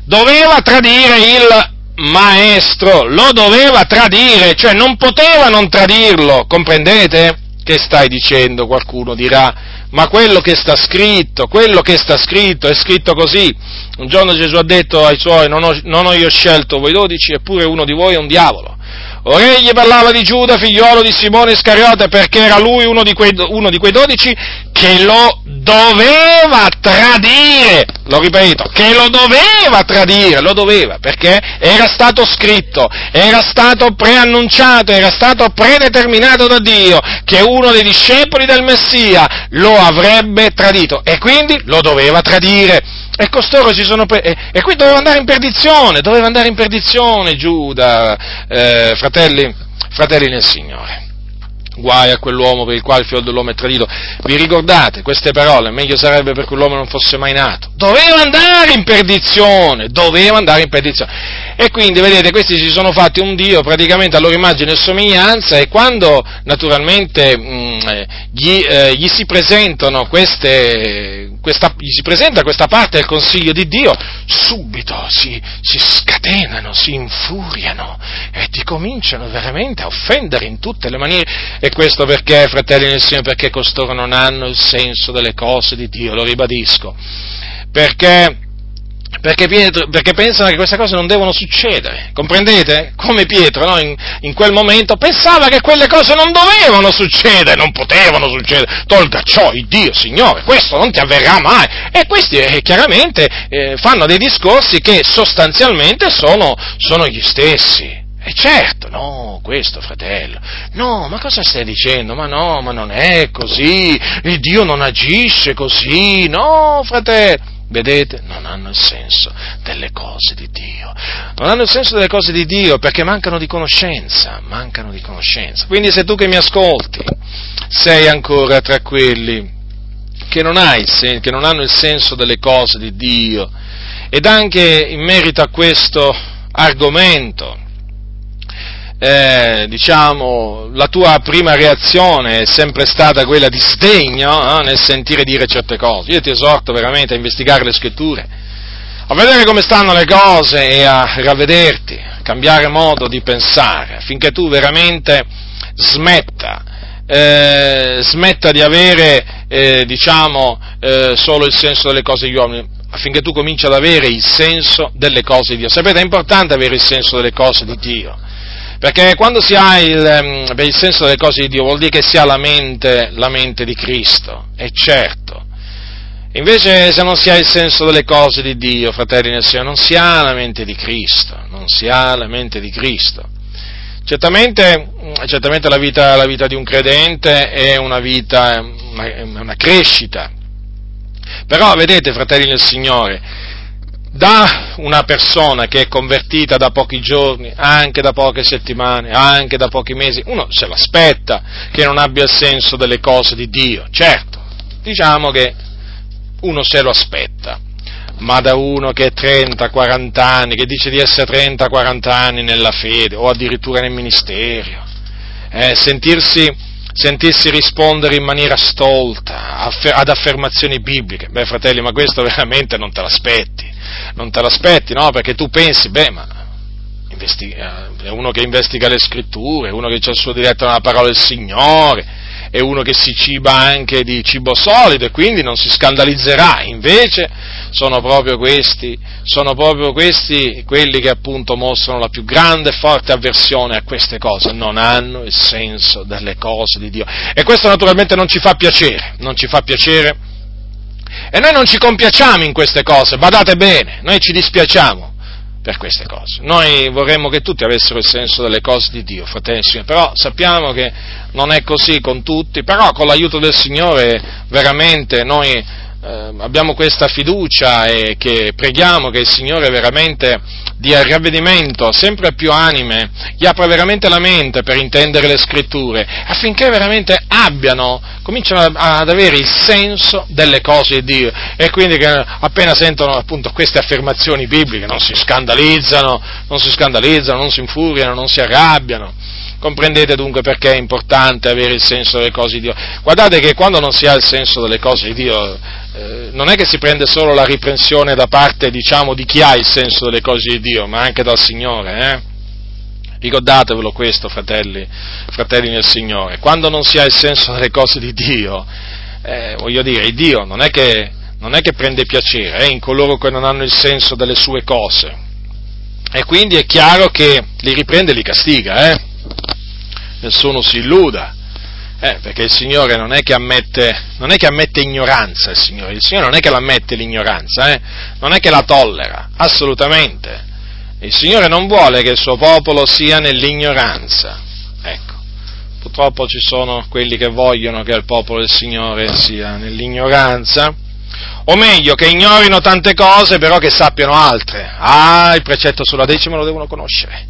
Speaker 1: doveva tradire il maestro, lo doveva tradire, cioè non poteva non tradirlo, comprendete? Che stai dicendo? Qualcuno dirà, ma quello che sta scritto, quello che sta scritto è scritto così. Un giorno Gesù ha detto ai suoi, non ho, non ho io scelto voi dodici, eppure uno di voi è un diavolo. Ora egli parlava di Giuda, figliolo di Simone Iscariote, perché era lui uno di, quei, uno di quei dodici che lo doveva tradire, lo ripeto, che lo doveva tradire, lo doveva, perché era stato scritto, era stato preannunciato, era stato predeterminato da Dio che uno dei discepoli del Messia lo avrebbe tradito e quindi lo doveva tradire. E costoro si sono pre- e, qui doveva andare in perdizione, doveva andare in perdizione Giuda, eh, fratelli, fratelli nel Signore. Guai a quell'uomo per il quale il figlio dell'uomo è tradito. Vi ricordate queste parole? Meglio sarebbe per quell'uomo non fosse mai nato. Doveva andare in perdizione, doveva andare in perdizione. E quindi, vedete, questi si sono fatti un Dio praticamente a loro immagine e somiglianza e quando naturalmente mh, mm, eh, gli, eh, gli, si queste, questa, gli si presenta questa parte del consiglio di Dio, subito si, si scatenano, si infuriano e ti cominciano veramente a offendere in tutte le maniere. E questo perché, fratelli nel Signore, perché costoro non hanno il senso delle cose di Dio, lo ribadisco. Perché perché, Pietro, perché, pensano che queste cose non devono succedere, comprendete? Come Pietro no? in, in, quel momento pensava che quelle cose non dovevano succedere, non potevano succedere, tolga ciò, il Dio, Signore, questo non ti avverrà mai. E questi eh, chiaramente eh, fanno dei discorsi che sostanzialmente sono, sono gli stessi. E certo, no, questo fratello, no, ma cosa stai dicendo? Ma no, ma non è così, il Dio non agisce così, no, fratello. Vedete? Non hanno il senso delle cose di Dio. Non hanno il senso delle cose di Dio perché mancano di conoscenza, mancano di conoscenza. Quindi se tu che mi ascolti sei ancora tra quelli che non, sen- che non hanno il senso delle cose di Dio ed anche in merito a questo argomento eh, diciamo, la tua prima reazione è sempre stata quella di sdegno eh, nel sentire dire certe cose. Io ti esorto veramente a investigare le scritture, a vedere come stanno le cose e a ravvederti, a cambiare modo di pensare, affinché tu veramente smetta, eh, smetta di avere, eh, diciamo, eh, solo il senso delle cose degli uomini, affinché tu cominci ad avere il senso delle cose di Dio. Sapete, è importante avere il senso delle cose di Dio perché quando si ha il, ehm, il, senso delle cose di Dio vuol dire che si ha la mente, la mente di Cristo, è certo. Invece se non si ha il senso delle cose di Dio, fratelli nel Signore, non si ha la mente di Cristo, non si ha la mente di Cristo. Certamente, certamente la, vita, la, vita, di un credente è una vita, una, una crescita, però vedete, fratelli nel Signore, da una persona che è convertita da pochi giorni, anche da poche settimane, anche da pochi mesi, uno se l'aspetta che non abbia il senso delle cose di Dio, certo, diciamo che uno se lo aspetta, ma da uno che è 30-40 anni, che dice di essere 30-40 anni nella fede o addirittura nel ministero, eh, sentirsi sentirsi rispondere in maniera stolta ad affermazioni bibliche. Beh, fratelli, ma questo veramente non te l'aspetti. Non te l'aspetti, no? Perché tu pensi, beh, ma è uno che investiga le scritture, uno che ha il suo diretto nella parola del Signore, è uno che si ciba anche di cibo solido e quindi non si scandalizzerà. Invece sono proprio questi, sono proprio questi quelli che appunto mostrano la più grande e forte avversione a queste cose, non hanno il senso delle cose di Dio. E questo naturalmente non ci fa piacere, non ci fa piacere. E noi non ci compiacciamo in queste cose, badate bene, noi ci dispiacciamo per queste cose. Noi vorremmo che tutti avessero il senso delle cose di Dio, fratelli però sappiamo che non è così con tutti, però con l'aiuto del Signore veramente noi eh, abbiamo questa fiducia e che preghiamo che il Signore veramente dia ravvedimento sempre più anime, gli apra veramente la mente per intendere le scritture, affinché veramente abbiano, cominciano ad avere il senso delle cose di Dio. E quindi che appena sentono appunto queste affermazioni bibliche non si scandalizzano, non si scandalizzano, non si infuriano, non si arrabbiano Comprendete dunque perché è importante avere il senso delle cose di Dio. Guardate che quando non si ha il senso delle cose di Dio, eh, non è che si prende solo la riprensione da parte, diciamo, di chi ha il senso delle cose di Dio, ma anche dal Signore, eh? Ricordatevelo questo, fratelli, fratelli nel Signore. Quando non si ha il senso delle cose di Dio, eh, voglio dire, Dio non è che, non è che prende piacere in coloro che non hanno il senso delle sue cose. E quindi è chiaro che li riprende e li castiga, eh? Nessuno si illuda, eh, perché il Signore non è, ammette, non è che ammette, ignoranza, il Signore, il Signore non è che l'ammette l'ignoranza, eh, non è che la tollera, assolutamente. Il Signore non vuole che il suo popolo sia nell'ignoranza. Ecco, purtroppo ci sono quelli che vogliono che il popolo del Signore sia nell'ignoranza, o meglio, che ignorino tante cose, però che sappiano altre. Ah, il precetto sulla decima lo devono conoscere.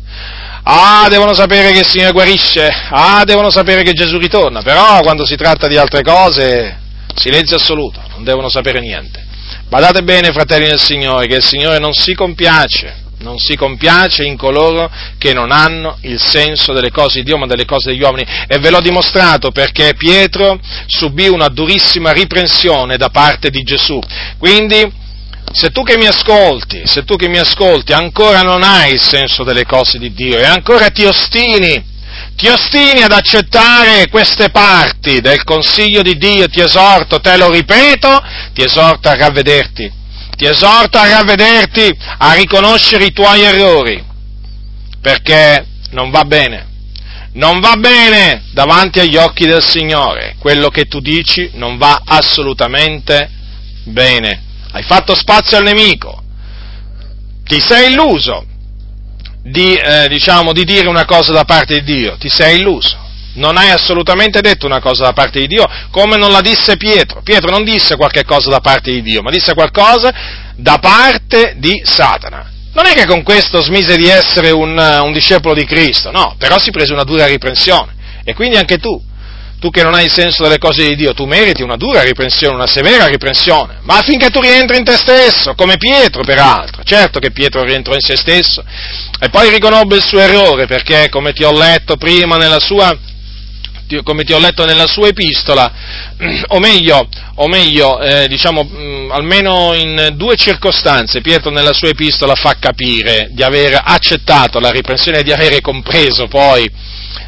Speaker 1: Ah, devono sapere che il Signore guarisce. Ah, devono sapere che Gesù ritorna. Però quando si tratta di altre cose, silenzio assoluto, non devono sapere niente. Badate bene, fratelli del Signore, che il Signore non si compiace non si compiace in coloro che non hanno il senso delle cose di Dio ma delle cose degli uomini e ve l'ho dimostrato perché Pietro subì una durissima riprensione da parte di Gesù. Quindi se tu che mi ascolti, se tu che mi ascolti ancora non hai il senso delle cose di Dio e ancora ti ostini, ti ostini ad accettare queste parti del consiglio di Dio, ti esorto, te lo ripeto, ti esorto a ravvederti ti esorto a ravvederti, a riconoscere i tuoi errori, perché non va bene. Non va bene davanti agli occhi del Signore. Quello che tu dici non va assolutamente bene. Hai fatto spazio al nemico. Ti sei illuso di, eh, diciamo, di dire una cosa da parte di Dio. Ti sei illuso non hai assolutamente detto una cosa da parte di Dio, come non la disse Pietro. Pietro non disse qualche cosa da parte di Dio, ma disse qualcosa da parte di Satana. Non è che con questo smise di essere un, un discepolo di Cristo, no, però si prese una dura riprensione. E quindi anche tu, tu che non hai il senso delle cose di Dio, tu meriti una dura riprensione, una severa riprensione, ma affinché tu rientri in te stesso, come Pietro peraltro. Certo che Pietro rientrò in se stesso e poi riconobbe il suo errore perché, come ti ho letto prima nella sua come ti ho letto nella sua epistola, o meglio, o meglio eh, diciamo, mh, mm, almeno in due circostanze Pietro nella sua epistola fa capire di aver accettato la riprensione e di avere compreso poi,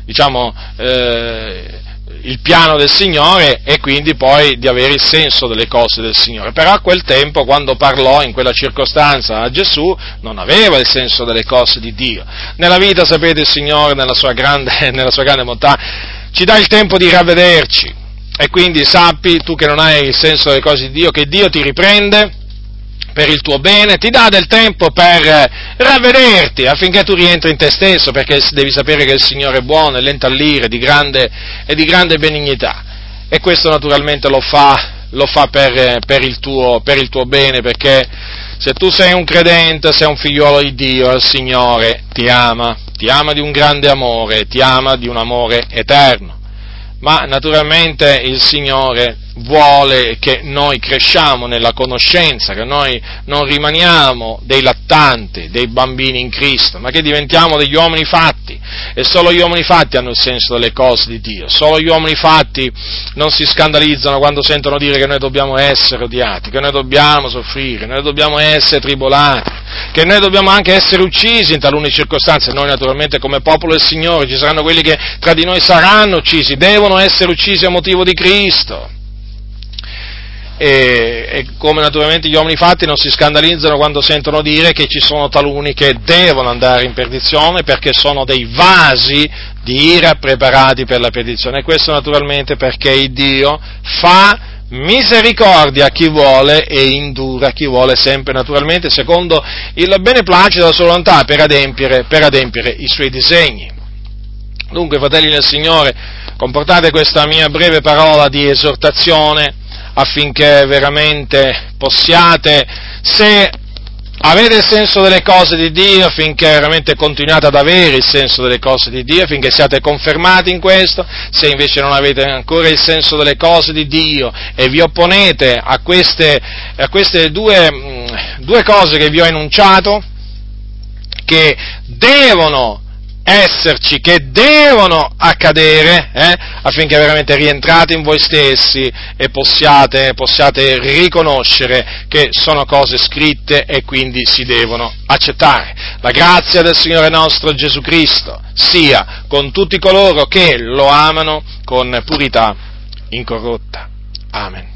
Speaker 1: diciamo, eh, il piano del Signore e quindi poi di avere il senso delle cose del Signore. Però a quel tempo, quando parlò in quella circostanza a Gesù, non aveva il senso delle cose di Dio. Nella vita, sapete, il Signore, nella sua grande, nella sua grande bontà, ci dà il tempo di ravvederci e quindi sappi, tu che non hai il senso delle cose di Dio, che Dio ti riprende per il tuo bene, ti dà del tempo per ravvederti affinché tu rientri in te stesso, perché devi sapere che il Signore è buono, è lento all'ire di grande, e di grande benignità. E questo naturalmente lo fa, lo fa per, per, il tuo, per il tuo bene, perché se tu sei un credente, sei un figliuolo di Dio, il Signore ti ama, ti ama di un grande amore, ti ama di un amore eterno. Ma naturalmente il Signore vuole che noi cresciamo nella conoscenza, che noi non rimaniamo dei lattanti, dei bambini in Cristo, ma che diventiamo degli uomini fatti. E solo gli uomini fatti hanno il senso delle cose di Dio. Solo gli uomini fatti non si scandalizzano quando sentono dire che noi dobbiamo essere odiati, che noi dobbiamo soffrire, che noi dobbiamo essere tribolati, che noi dobbiamo anche essere uccisi in talune circostanze. Noi naturalmente come popolo del Signore ci saranno quelli che tra di noi saranno uccisi, devono essere uccisi a motivo di Cristo e, e, come naturalmente gli uomini fatti non si scandalizzano quando sentono dire che ci sono taluni che devono andare in perdizione perché sono dei vasi di ira preparati per la perdizione e questo naturalmente perché il Dio fa misericordia a chi vuole e indura a chi vuole sempre naturalmente secondo il beneplacito della sua volontà per adempiere, per adempiere i suoi disegni. Dunque, fratelli del Signore, comportate questa mia breve parola di esortazione affinché veramente possiate, se avete il senso delle cose di Dio, affinché veramente continuate ad avere il senso delle cose di Dio, affinché siate confermati in questo, se invece non avete ancora il senso delle cose di Dio e vi opponete a queste, a queste due, mm, due cose che vi ho enunciato, che devono esserci, che devono accadere, eh, affinché veramente rientrate in voi stessi e possiate, possiate riconoscere che sono cose scritte e quindi si devono accettare. La grazia del Signore nostro Gesù Cristo sia con tutti coloro che lo amano con purità incorrotta. Amen.